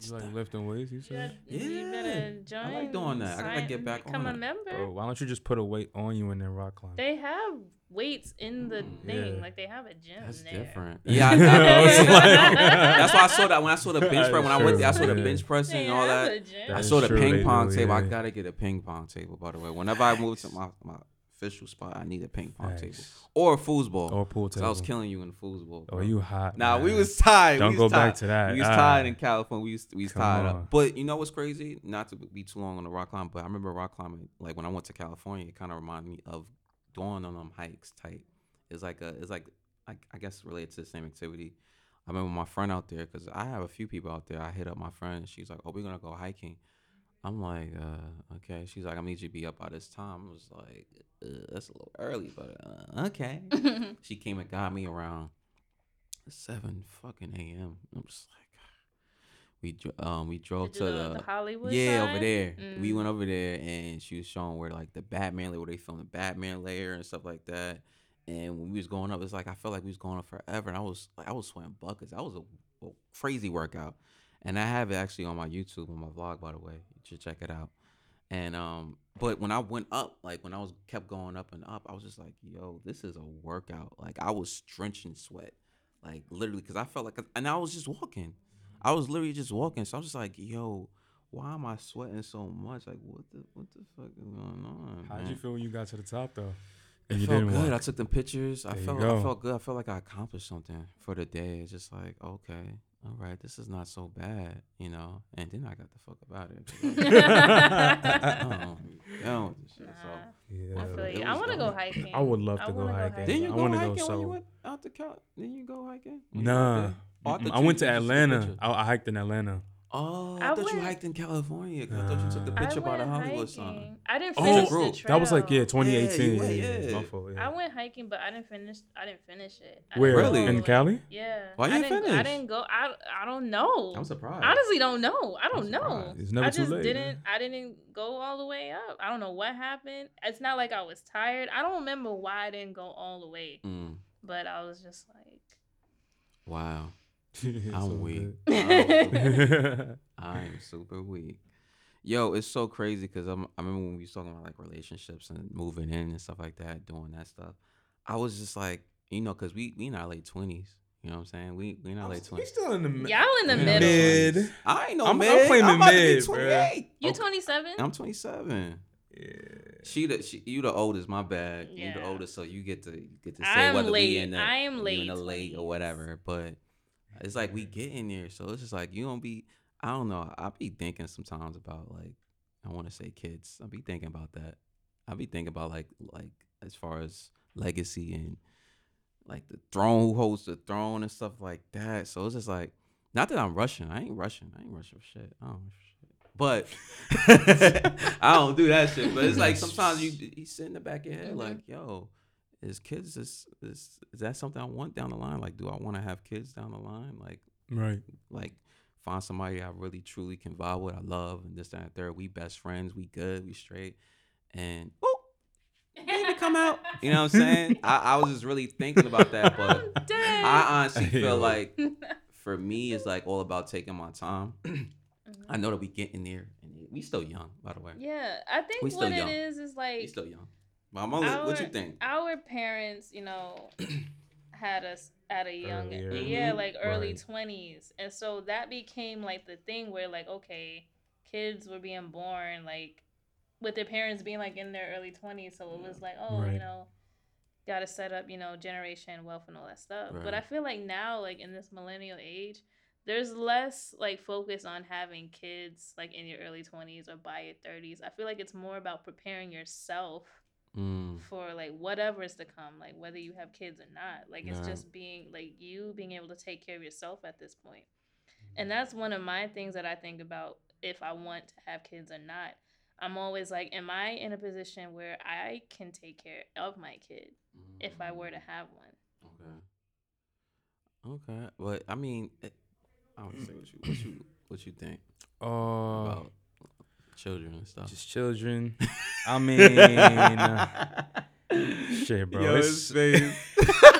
You like lifting weights, you Yeah, said? you Yeah. better join. I like doing that. I gotta get back on Become a member. Bro, why don't you just put a weight on you and then rock climb? They have weights in the Mm. thing. Yeah. Like they have a gym That's there. different. Yeah, I, I, I was like- that's why I saw that when I saw the bench press. When I went, there, I saw the bench pressing They and all have that. I saw the true, ping pong do, table. I gotta get a ping pong table. By the way, whenever I move to my, my official spot, I need a ping pong table or a foosball. Or pool table. I was killing you in the foosball. Oh, you hot. Nah, we was tied. Don't we go was back to that. We was Ah. tied in California. We was we was Come tied on. up. But you know what's crazy? Not to be too long on the rock climb, but I remember rock climbing. Like when I went to California, it kind of reminded me of going on them hikes. Type. It's like a. It's like I, I guess related to the same activity. I remember my friend out there because I have a few people out there. I hit up my friend. She's like, "Oh, we're gonna go hiking." I'm like, uh, okay. She's like, I need you to be up by this time. I was like, uh, that's a little early, but uh, okay. she came and got me around seven fucking a.m. I'm just like, we um we drove to the, the Hollywood yeah over there. We Mm. went over there and she was showing where like the Batman where they filmed the Batman layer and stuff like that. And when we was going up, it's like I felt like we was going up forever, and I was like I was sweating buckets. That was a, a crazy workout, and I have it actually on my YouTube on my vlog by the way. Should check it out. And um, but when I went up, like when I was kept going up and up, I was just like, yo, this is a workout. Like I was drenching sweat, like literally, because I felt like, and I was just walking. I was literally just walking, so I was just like, yo, why am I sweating so much? Like what the what the fuck is going on? How'd man? you feel when you got to the top though? It And you felt good. I took them pictures. I There you felt. I felt good. I felt like I accomplished something for the day. It's just like, okay, all right, this is not so bad, you know. And then I got the fuck about it. oh, yeah, with shit. So, Yeah. I feel you. I want to go hiking. I would love to go hiking. didn't you I go wanna go hiking when you went out to Cal? Didn't you go hiking? when you went out Nah. I. I went to you just took the Atlanta. I, I hiked in Atlanta. Oh, I, I thought you hiked in California. I thought you took the picture by the Hollywood sign. hiking. I didn't Oh, finish group. the trail. That was like yeah, Yeah, 2018. you went, yeah, yeah. my fault, yeah. I went hiking, but I didn't finish. I didn't finish it. I Where? Really? go In all the- Cali? Yeah. Why you I didn't didn't, I didn't go. I, I don't know. I'm surprised. Honestly, don't know. I don't know. It's never I too just late, didn't. I didn't go all the way up. I don't know what happened. It's not like I was tired. I don't remember why I didn't go all the way, Mm, but I was just like, wow. It's I'm all weak. I'm I'm super weak. Yo, it's so crazy because I'm. I remember when we was talking about like relationships and moving in and stuff like that, doing that stuff. I was just like, you know, because we we in our late twenties. You know what I'm saying? We we in our late He's twenties. still in the mid. y'all in the Yeah. middle. Mid. I ain't no I'm- I'm mid. claiming I'm about mid, to be bruh. 28. You Okay. 27? I'm 27. Yeah. She the she, you the oldest. My bad. You the oldest, so you get to you get to say I'm whether late. we in the I am you late in the late or whatever. But it's like we get in there, so it's just like you don't be. I don't know. I be thinking sometimes about like I want to say kids. I be thinking about that. I be thinking about like like as far as legacy and like the throne, who holds the throne and stuff like that. So it's just like, not that I'm rushing. I ain't rushing. I ain't rushing for shit. I don't rush shit. But I don't do that shit. But it's like sometimes you you sit in the back of your head like, mm-hmm. yo, is kids is is is that something I want down the line? Like, do I want to have kids down the line? Like, Right. like find somebody I really truly can vibe with, I love, and this, that, and third. We best friends, we good, we straight. And oh, baby come out. You know what I'm saying? I, I was just really thinking about that, but I'm. I honestly feel like for me it's like all about taking my time. Mm-hmm. I know that we getting there and we still young, by the way. yeah, I think We still what it young. is is We still young. But I'm what you think? our parents, you know, had us at a young Earlier. yeah, Mhm. like early Right. twenties, and so that became like the thing where like okay, kids were being born like with their parents being like in their early twenties, so it was like oh Right. you know, got to set up you know generation wealth and all that stuff. But I feel like now like in this millennial age. There's less like focus on having kids like in your early 20s or by your 30s. I feel like it's more about preparing yourself Mm, for like whatever is to come, like whether you have kids or not. Like it's Yeah. just being like you being able to take care of yourself at this point. And that's one of my things that I think about if I want to have kids or not. I'm always like, am I in a position where I can take care of my kid if I were to have one? Okay. Okay. But I mean, I don't say what you what you what you think Uh, about children and stuff. just children. I mean, uh, shit, bro. Yo, it's, his face.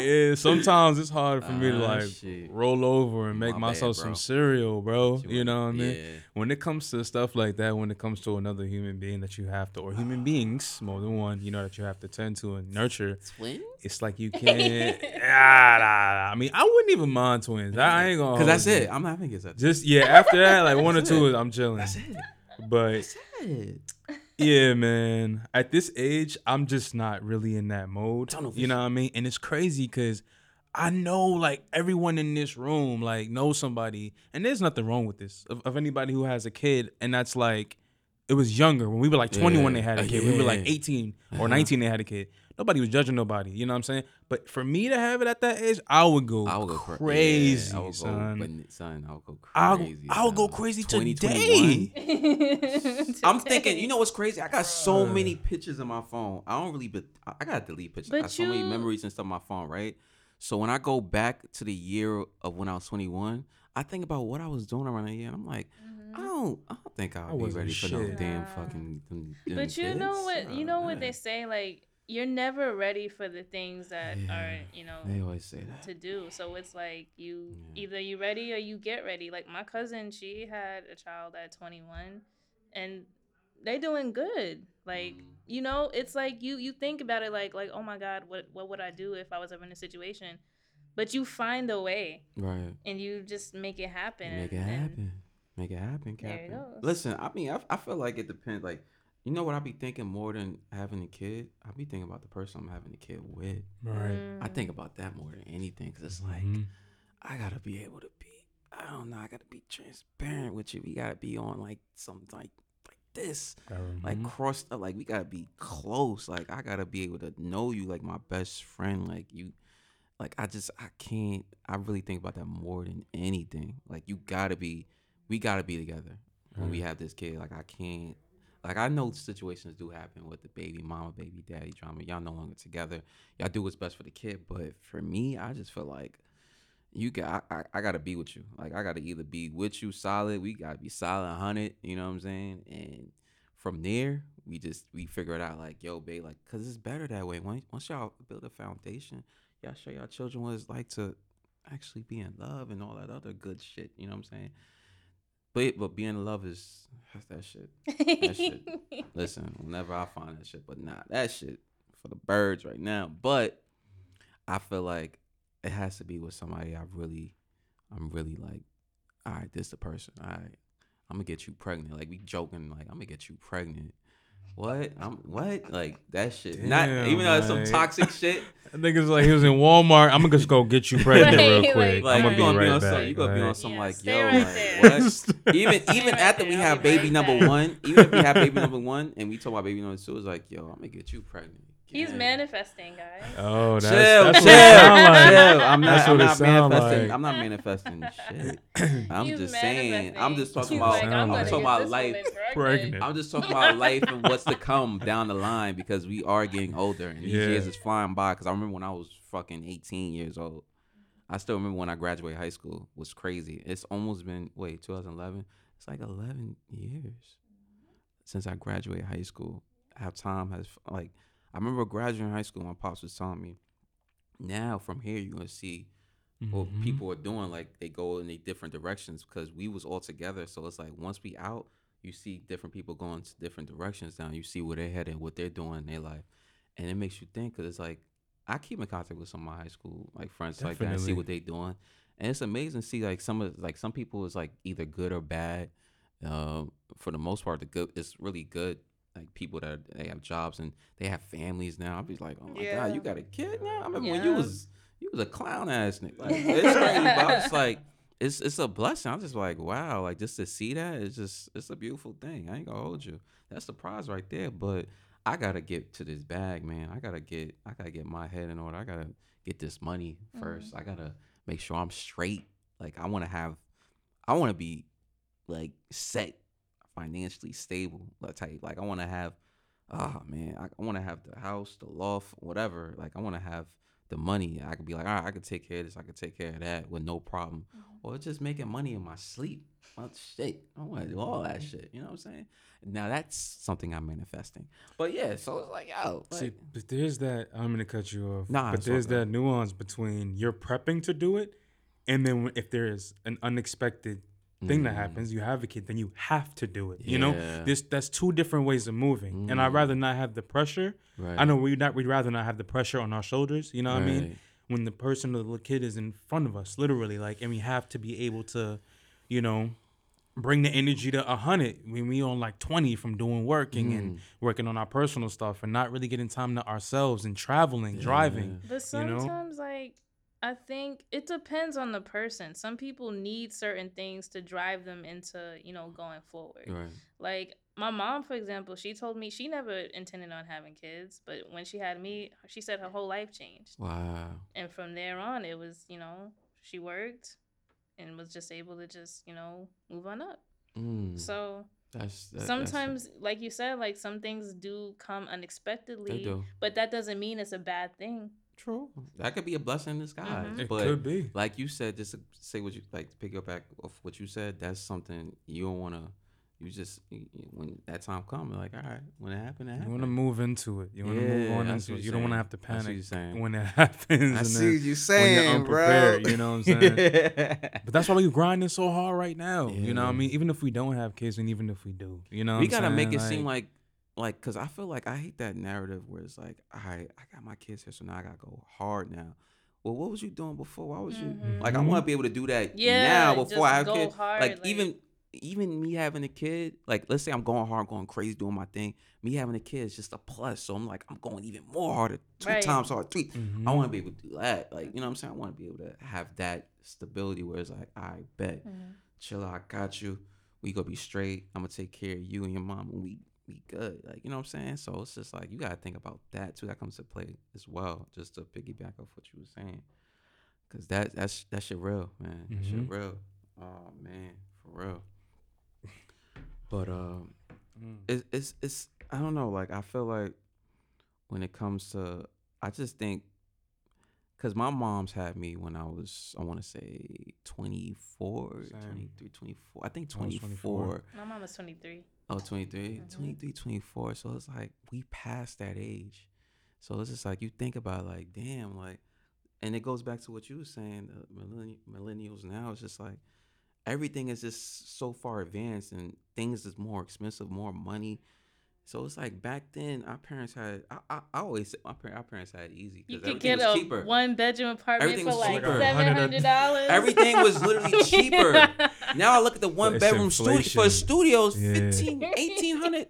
yeah, sometimes it's hard for me to Ah, like shit. roll over and make My myself bro. some cereal, bro. What You know what I mean? When it comes to stuff like that, when it comes to another human being that you have to, or human beings, more than one, you know, that you have to tend to and nurture, Twins? it's like you can't. ah, nah, nah. I mean, I wouldn't even mind twins. I ain't gonna. Cause that's it. I'm having kids. That's Just yeah. After that, like one or two, it. I'm chilling. That's it. But That's it. Yeah, man. At this age, I'm just not really in that mode. Tunnel You know what I mean? And it's crazy because I know like everyone in this room like knows somebody, and there's nothing wrong with this. Of, of anybody who has a kid, and that's like it was younger when we were like 21 they had a Uh, kid. We were like 18 or Uh-huh. 19 they had a kid. Nobody was judging nobody. You know what I'm saying? But for me to have it at that age, I would go, I would go crazy, Yeah, I would son. go, but son, I would go crazy. I'll go son. crazy 2021. today. I'm thinking, you know what's crazy? I got so many pictures in my phone. I don't really, but I I gotta delete pictures. I But got so many memories and stuff on my phone, right? So when I go back to the year of when I was 21, I think about what I was doing around that year, and I'm like, mm-hmm. I don't, I don't think I'll I be wasn't ready for no shit. damn fucking. Them, them But you know what? You know what they say. Like you're never ready for the things that Yeah, are you know They always say that. to do. So it's like you Yeah. either you ready or you get ready. Like my cousin, she had a child at 21, and they doing good. Like Mm. you know, it's like you you think about it like like oh my god, what what would I do if I was ever in a situation? But you find a way Right. and you just make it happen. Make it happen. Make it happen, There it Captain. goes. Listen, I mean, I, I feel like it depends. Like, you know what I be thinking more than having a kid? I be thinking about the person I'm having a kid with. right. I think about that more than anything because it's like Mhm. I gotta be able to be. I don't know. I gotta be transparent with you. We gotta be on like something like like this, like Mhm. crossed up. Like we gotta be close. Like I gotta be able to know you like my best friend. Like you. Like I just I can't. I really think about that more than anything. Like you gotta be. We gotta be together when we have this kid. Like I can't. Like I know situations do happen with the baby mama, baby daddy drama. Y'all no longer together. Y'all do what's best for the kid. But for me, I just feel like you got. I, I, I gotta be with you. Like I gotta either be with you solid. We gotta be solid, hundred. You know what I'm saying? And from there, we just we figure it out. Like yo, babe, like because it's better that way. Once once y'all build a foundation, y'all show y'all children what it's like to actually be in love and all that other good shit. You know what I'm saying? But but being in love is that's that shit. That shit. Listen, whenever I find that shit, but nah, that shit for the birds right now. But I feel like it has to be with somebody I really, I'm really like, all right, this the person. All right, I'm gonna get you pregnant. Like we joking, like I'm gonna get you pregnant. What? I'm what? Like that shit. Not Damn, even though it's some like- toxic shit. I think it's like he was in Walmart. I'm gonna just go get you pregnant Right, real quick. Like I'm gonna you be gonna be on back. some, you gonna be on right? some Yeah, like yo, right like, what? even even right after there, we have baby number one, even if we have baby number one, and we talk about baby number two, it's like yo, I'm gonna get you pregnant. He's Yeah. manifesting, guys. Oh, that's, chill, that's chill, what it like. chill. I'm not, That's I'm what not manifesting. like. I'm not manifesting shit. I'm He's just saying. I'm just talking He's about. like, I'm like. gonna talking about life. woman Pregnant. I'm just talking about life and what's to come down the line because we are getting older and these Yeah. years is flying by. Because I remember when I was fucking 18 years old. I still remember when I graduated high school. It was crazy. It's almost been wait 2011. It's like 11 years since I graduated high school. How time has like I remember graduating high school. My pops was telling me. Now from here you're gonna see what Mhm. people are doing. Like they go in the different directions because we was all together. So it's like once we out, you see different people going to different directions now. You see where they're headed, what they're doing in their life, and it makes you think. Cause it's like I keep in contact with some of my high school like friends like that, and see what they're doing, and it's amazing to see like some of like some people is like either good or bad. Um, for the most part, the good it's really good. Like people that they have jobs and they have families now. I'll be like, oh my Yeah. god, you got a kid now. I remember when you was you was a clown ass nigga. Like, it's crazy, but I was like, it's it's a blessing. I'm just like, wow, like just to see that, it's just it's a beautiful thing. I ain't gonna hold you. That's the prize right there. But I gotta get to this bag, man. I gotta get I gotta get my head in order. I gotta get this money 1st mm-hmm. I gotta make sure I'm straight. Like I wanna have I wanna be like set financially stable like type. Like I wanna have oh man, I, I wanna have the house, the loft, whatever. Like I wanna have the money. I could be like, all right, I could take care of this, I could take care of that with no problem. Mm-hmm. Or just making money in my sleep. Well, shit. I want to do all that mm-hmm. shit. You know what I'm saying? Now that's something I'm manifesting. But yeah, so it's like, yo, See, but there's that. I'm gonna cut you off. Nah, but there's that nuance between you're prepping to do it, and then if there is an unexpected thing that Mm. happens, you have a kid, then you have to do it. You know, this that's two different ways of moving, and I'd Mm. rather not have the pressure. right. I know we not we'd rather not have the pressure on our shoulders. You know what I mean? When the person or the kid is in front of us, literally, like, and we have to be able to, you know, bring the energy to a hundred when we on like twenty from doing working Mm. and working on our personal stuff and not really getting time to ourselves and traveling, driving. But You know? sometimes, like, I think it depends on the person. Some people need certain things to drive them into, you know, going forward. Right. Like my mom, for example, she told me she never intended on having kids, but when she had me, she said her whole life changed. Wow. And from there on, it was, you know, she worked and was just able to just, you know, move on up. Mm. So that's that, that's- sometimes, like you said, like some things do come unexpectedly, do. but that doesn't mean it's a bad thing. True. That could be a blessing in disguise. Mhm. It But could be. like you said, just to say what you like to pick up back off what you said. That's something you don't want to. You just you- you- when that time comes, like all right, when it happened, it You want to move into it. You want to move on I into what it. you're don't want to have to I see what panic you're saying. when it happens. I and see you're saying, when you're unprepared. You know what I'm saying? But that's why we're grinding so hard right now. You know what I mean? Even if we don't have kids, and even if we do, you know, what we I'm gotta make it saying? seem like like because i feel like i hate that narrative where it's like all right i got my kids here so now i gotta go hard now well what was you doing before why was you Mhm. like i want to be able to do that Yeah, now before i have kids hard, like, like- even even me having a kid like let's say i'm going hard going crazy doing my thing me having a kid is just a plus so i'm like i'm going even more harder two Right. times hard 3 i Mhm. want to be able to do that like you know what i'm saying i want to be able to have that stability where it's like i bet chill out, I got you. We gonna be straight. I'm gonna take care of you and your mom and we we good. Like, you know what I'm saying? So it's just like you gotta think about that too. That comes to play as well, just to piggyback off what you were saying. Cause that that's that shit real, man. That shit Mhm. real. Oh man, for real. But um Mm. it's it's it's I don't know, like I feel like when it comes to I just think because my mom's had me when I was, I want to say 24, Same. 23, 24. I think I 24. 24. My mom was 23. Oh, 23, Mhm. 23, 24. So it's like we passed that age. So it's just like you think about like, damn, like, and it goes back to what you were saying, the millenni- millennials now. It's just like everything is just so far advanced and things is more expensive, more money. So it's like back then, our parents had. I, I, I always say my parents, our parents had it easy You could get was a cheaper. one bedroom apartment Everything for like seven hundred dollars. Everything was literally cheaper. Now I look at the one bedroom studio for inflation. studios, Yeah. 15, 1800.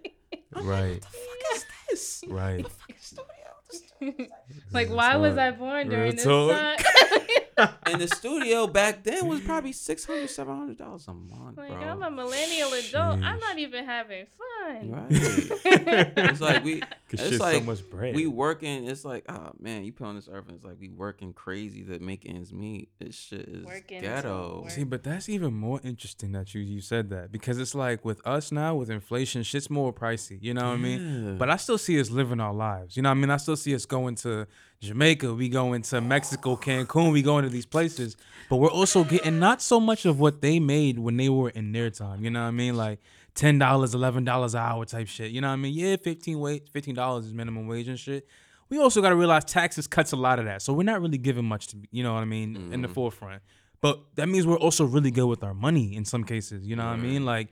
I'm Right. Like, what the fuck is this? Right. The fucking studio. studio. like, why was. I born Real during this talk. time? and the studio back then was probably 600 700 dollars a month, like, bro. I'm a millennial adult. I'm not even having fun. Right. it's like we it's like so much bread. we working it's like oh man you put on this earth and it's like we working crazy to make ends meet this shit is Working ghetto work. See, but that's even more interesting that you you said that because it's like with us now with inflation, shit's more pricey. You know what I mean? But I still see us living our lives. You know what I mean? I still see us going to Jamaica, we go into Mexico, Cancun, we go into these places. But we're also getting not so much of what they made when they were in their time. You know what I mean? Like ten dollars, eleven dollars an hour type shit. You know what I mean? Yeah, fifteen wage, fifteen dollars is minimum wage and shit. We also got to realize taxes cuts a lot of that, so we're not really giving much to you know what I mean in the mm-hmm. forefront. But that means we're also really good with our money in some cases. You know what I mean? Like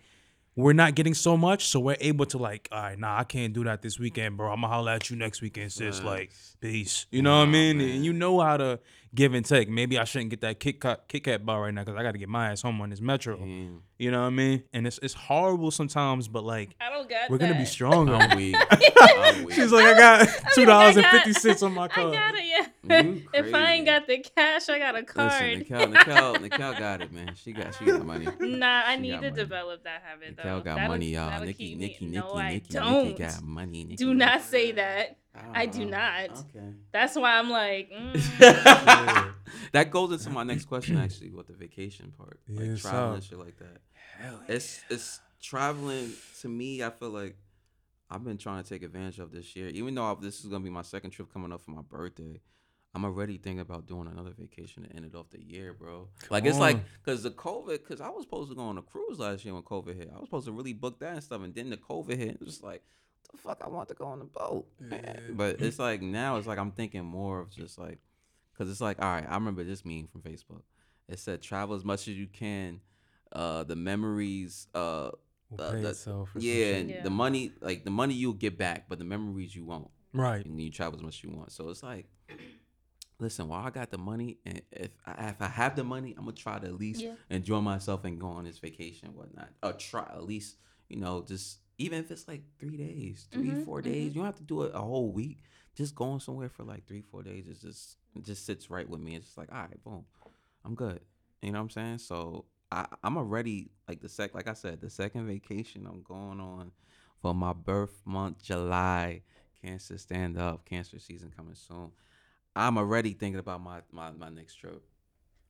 we're not getting so much, so we're able to like, all right, nah, I can't do that this weekend, bro. I'm gonna holler at you next weekend, sis. Like, peace. You know what I mean? And you know how to give and take. Maybe I shouldn't get that Kit Kat, Kit Kat bar right now because I got to get my ass home on this metro. Damn. You know what I mean? And it's it's horrible sometimes, but like I don't got we're gonna be that. stronger. I'm weak. I'm weak. She's like, I got two mean, I dollars and fifty cents on my I card. got it, yeah. If I ain't got the cash, I got a card. Listen, Nicheal, Nicheal, Nicheal got it, man. She got, she got money. Nah, I She need to money. develop that habit though. Got That'll- money, y'all. Nikki, Nikki, Nikki, no, I Nikki, don't. Nikki got money. Nikki, Do not say that. I do not. Okay. That's why I'm like, mm, that goes into my next question actually with the vacation part like Yes, traveling sir. shit like that. It's it's traveling to me i feel like i've been trying to take advantage of this year. Even though I, this is gonna be my second trip coming up for my birthday i'm already thinking about doing another vacation to end it off the year bro. Like it's like because the covid because i was supposed to go on a cruise last year when covid hit. I was supposed to really book that and stuff and then the covid hit it was just like the fuck i want to go on the boat man. but it's like now it's like i'm thinking more of just like because it's like, all right, I remember this meme from Facebook. It said, travel as much as you can. Uh, the memories, uh, Will uh, pay the- itself or yeah, and Yeah. the money, like the money you'll get back, but the memories you won't. Right. And you travel as much as you want. So it's like, listen, while I got the money, and if I, if I have the money, I'm gonna try to at least Yeah. enjoy myself and go on this vacation, and whatnot. Or try at least, you know, just even if it's like three days, 3 Mhm, four days, you don't have to do it a whole week. Just going somewhere for like three, four days is just it just sits right with me. It's just like, all right, boom, I'm good. You know what I'm saying? So I, I'm already like the sec, like I said, the second vacation I'm going on for my birth month, July. Cancer stand up, cancer season coming soon. I'm already thinking about my my, my next trip.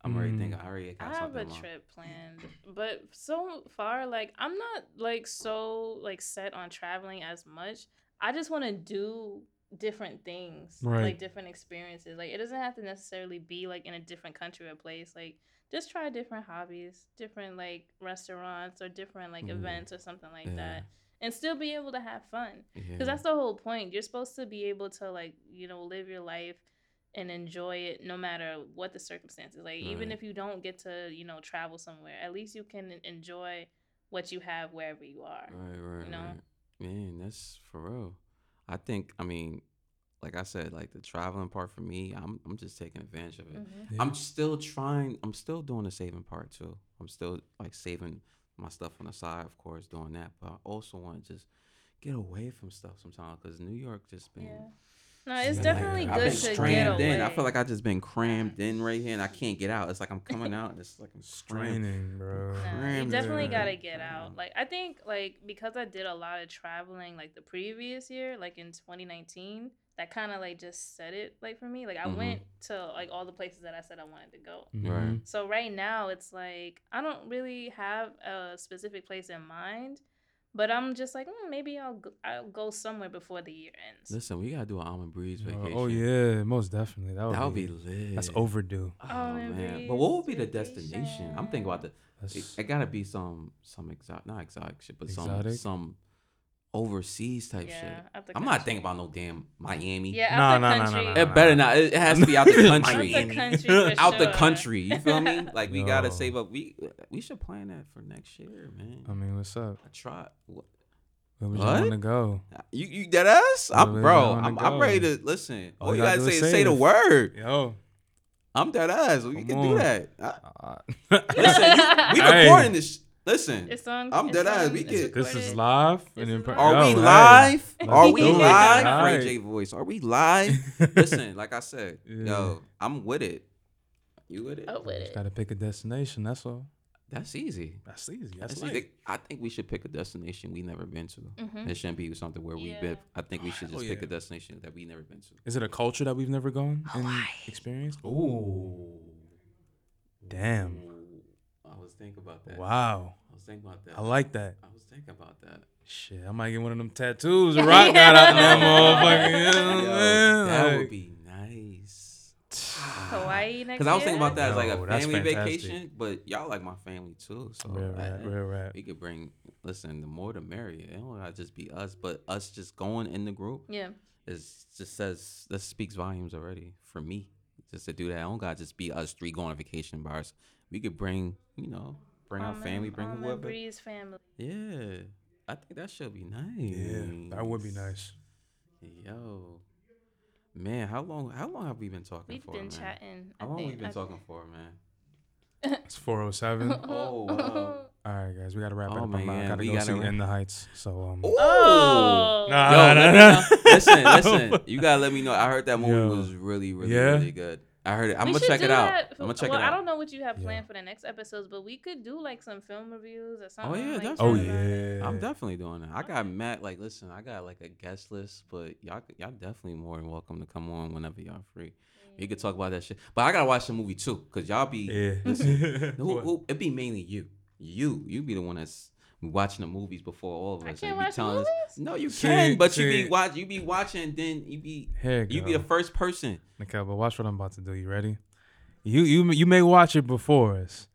I'm already Mm. thinking. I already got I have a in trip planned, but so far, like I'm not like so like set on traveling as much. I just want to do different things, Right. like different experiences. Like it doesn't have to necessarily be like in a different country or place. Like just try different hobbies, different like restaurants or different like Mhm. events or something like Yeah. that, and still be able to have fun. Yeah. Because that's the whole point. You're supposed to be able to like you know live your life and enjoy it no matter what the circumstances. Like even if you don't get to you know travel somewhere, at least you can enjoy what you have wherever you are. Right, right, you know? right. Man, that's for real. I think. I mean, like I said, like the traveling part for me, I'm I'm just taking advantage of it. Mhm. I'm still trying. I'm still doing the saving part too. I'm still like saving my stuff on the side, of course, doing that. But I also want to just get away from stuff sometimes because New York just been. Yeah. No, it's been, definitely I've good been to get crammed away. in. I feel like I've just been crammed in right here, and I can't get out. It's like I'm coming out, and it's like I'm straining. Straining, bro. Nah, you definitely in. gotta get out. Like I think like because I did a lot of traveling like the previous year, like in 2019, that kind of like just set it like for me. Like I Mhm. went to like all the places that I said I wanted to go. Right. So right now it's like I don't really have a specific place in mind, but I'm just like mm, maybe I'll go, I'll go somewhere before the year ends. Listen, we gotta do an almond breeze Uh, vacation. oh yeah, most definitely. That would, that would be, be lit. That's overdue. Oh Almond man, but what would be breeze the destination? I'm thinking about the. It, it gotta be some some exotic, not exotic shit, but Exotic? some some overseas type yeah, shit. I'm not thinking about no damn Miami. Yeah, Nah, out the nah, nah, nah, country. nah, It better not. It has to be out the Out country. the country for out the country. You feel me? Like we gotta save up. We we should plan that for next year, man. I mean, what's up? I try. What? Where would What? you want to go? You you dead ass? I'm, bro, I'm, I'm ready to listen. All All you you gotta gotta say is is say the word. Yo. I'm dead ass. We Come can do that. I- Uh, listen, you, we Hey. recording this. Listen, It's on. I'm it's dead ass. We get- This is live. This and in is per- live. are we Yo, hey. live? Let's Are we live? All right. J voice. Are we live? Listen, like I said, Yeah. yo, I'm with it. You with it? Oh, with Just it. gotta pick a destination. That's all. That's easy. That's easy. That's, That's easy. I think we should pick a destination we never been to. Mhm. It shouldn't be something where we've been. I think we should Hell just pick yeah. a destination that we never been to. Is it a culture that we've never gone and experienced? Ooh. Damn. I was thinking about that. Wow. I was thinking about that. I like that. I was thinking about that. Shit, I might get one of them tattoos. Rock got out that motherfucker. You know Yo, I'm that saying? would be nice. Hawaii next Because I was thinking about that as like a that's family vacation, but y'all like my family too. So Real I- rap, real rap. we could bring. Listen, the more the merrier. It don't gotta just be us, but us just going in the group Yeah. is just says that speaks volumes already for me. Just to do that, oh, I don't gotta just be us three going on vacation bars. We could bring, you know, bring our family, bring Almond whoever. Breeze family. Yeah, I think that should be nice. Yeah, that would be nice. Yo, man, how long? How long have we been talking We've for, been man? chatting. I How long think- we been I- talking for, man? It's 407. Oh, wow. All right, guys, we gotta wrap it Oh, up. I'm- I man, gotta we go gotta see wrap- In the Heights. So um. Oh. Nah, Yo, nah, let me nah, nah. listen, listen. You gotta let me know. I heard that movie Yo. was really, really, Yeah? really good. I heard it. I'm We gonna check it out. that I'm gonna check well, it out. I don't know what you have Yeah. planned for the next episodes, but we could do like some film reviews or something. Oh yeah, like definitely. Oh yeah. I'm definitely doing that. I got Matt. Like, listen, I got like a guest list, but y'all, y'all definitely more than welcome to come on whenever y'all free. We could talk about that shit. But I gotta watch the movie too, cause y'all be Yeah. Listen, who, What? who, it be mainly you. You, you be the one that's watching the movies before all of us. I and can't watch telling us- movies? No, you See, can, but you be watch. You be watching, then you be Here you go. be the first person. Nicole, but watch what I'm about to do. You ready? You you you may watch it before us,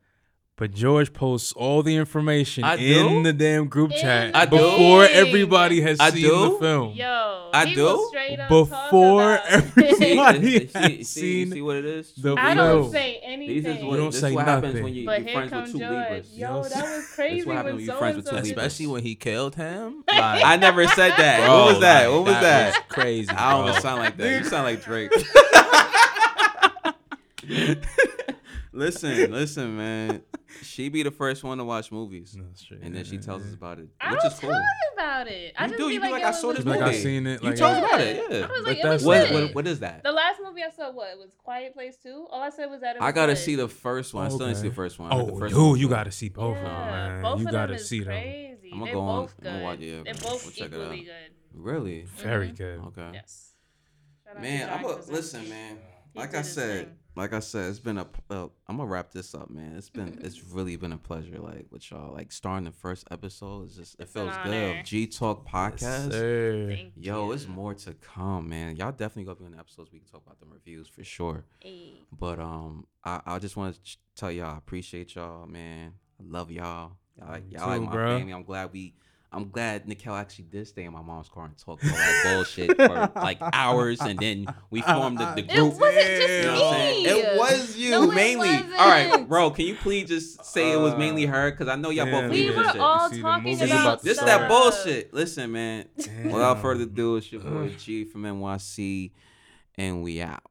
but George posts all the information I in do? the damn group chat I do? before everybody has I seen do? the film. Yo, I do? up Before talk about every- it. See, has see, seen see what it is. the I film. don't say This anything. is what, You don't this say is what happens nothing. when you, but you're here friends comes with two George. Libras. Yo, that was crazy what when when you're so friends with two Libras. Especially when he killed him. Like, I never said that. bro, what was that? like, what was that? was crazy. I don't bro. sound like that. You sound like Drake. listen, listen, man. She be the first one to watch movies, No, straight. and then she tells us about it, I which don't is cool. tell you about it. I You just do. be You be like, like, yo, I it saw was this Like movie. I seen it. You Like, tell us I- about it. Yeah. I was But like, it was What, good. what, what is that? The last movie I saw, what it was Quiet Place Two. All I said was that it was I gotta good. see the first one. I still didn't see Okay. the first one. I heard the Oh, first dude, one was you gotta see both of them, Yeah, man. both you of gotta them is see them. crazy. I'ma They're go on- both I'ma good. watch- yeah, They're we'll both check it equally out. good. Really? Very Mhm. good. Okay. Yes. Shout out Man, to I'm John a Krasinski. listen, man. He Like did I his said, thing. Like I said, it's been a. Uh, I'm gonna wrap this up, man. It's been, it's really been a pleasure, like with y'all. Like starting the first episode is just, it It's feels good. G Talk podcast. Yes, sir. Thank Yo, you. it's more to come, man. Y'all definitely go be in the episodes. We can talk about the reviews for sure. Hey. But um, I, I just want to ch- tell y'all, I appreciate y'all, man. I love y'all. Y'all like, y'all like my bro. family. I'm glad we. I'm glad Nicheal actually did stay in my mom's car and talk all that bullshit for like hours, and then we formed the, the It group. wasn't just You know what me. It was you No, it mainly. wasn't. All right, bro. Can you please just say it was mainly Uh, her? Because I know y'all damn, both We were this shit. all You talking about about this stuff. that bullshit. Listen, man. Damn. Without further ado, it's your boy G from NYC, and we out.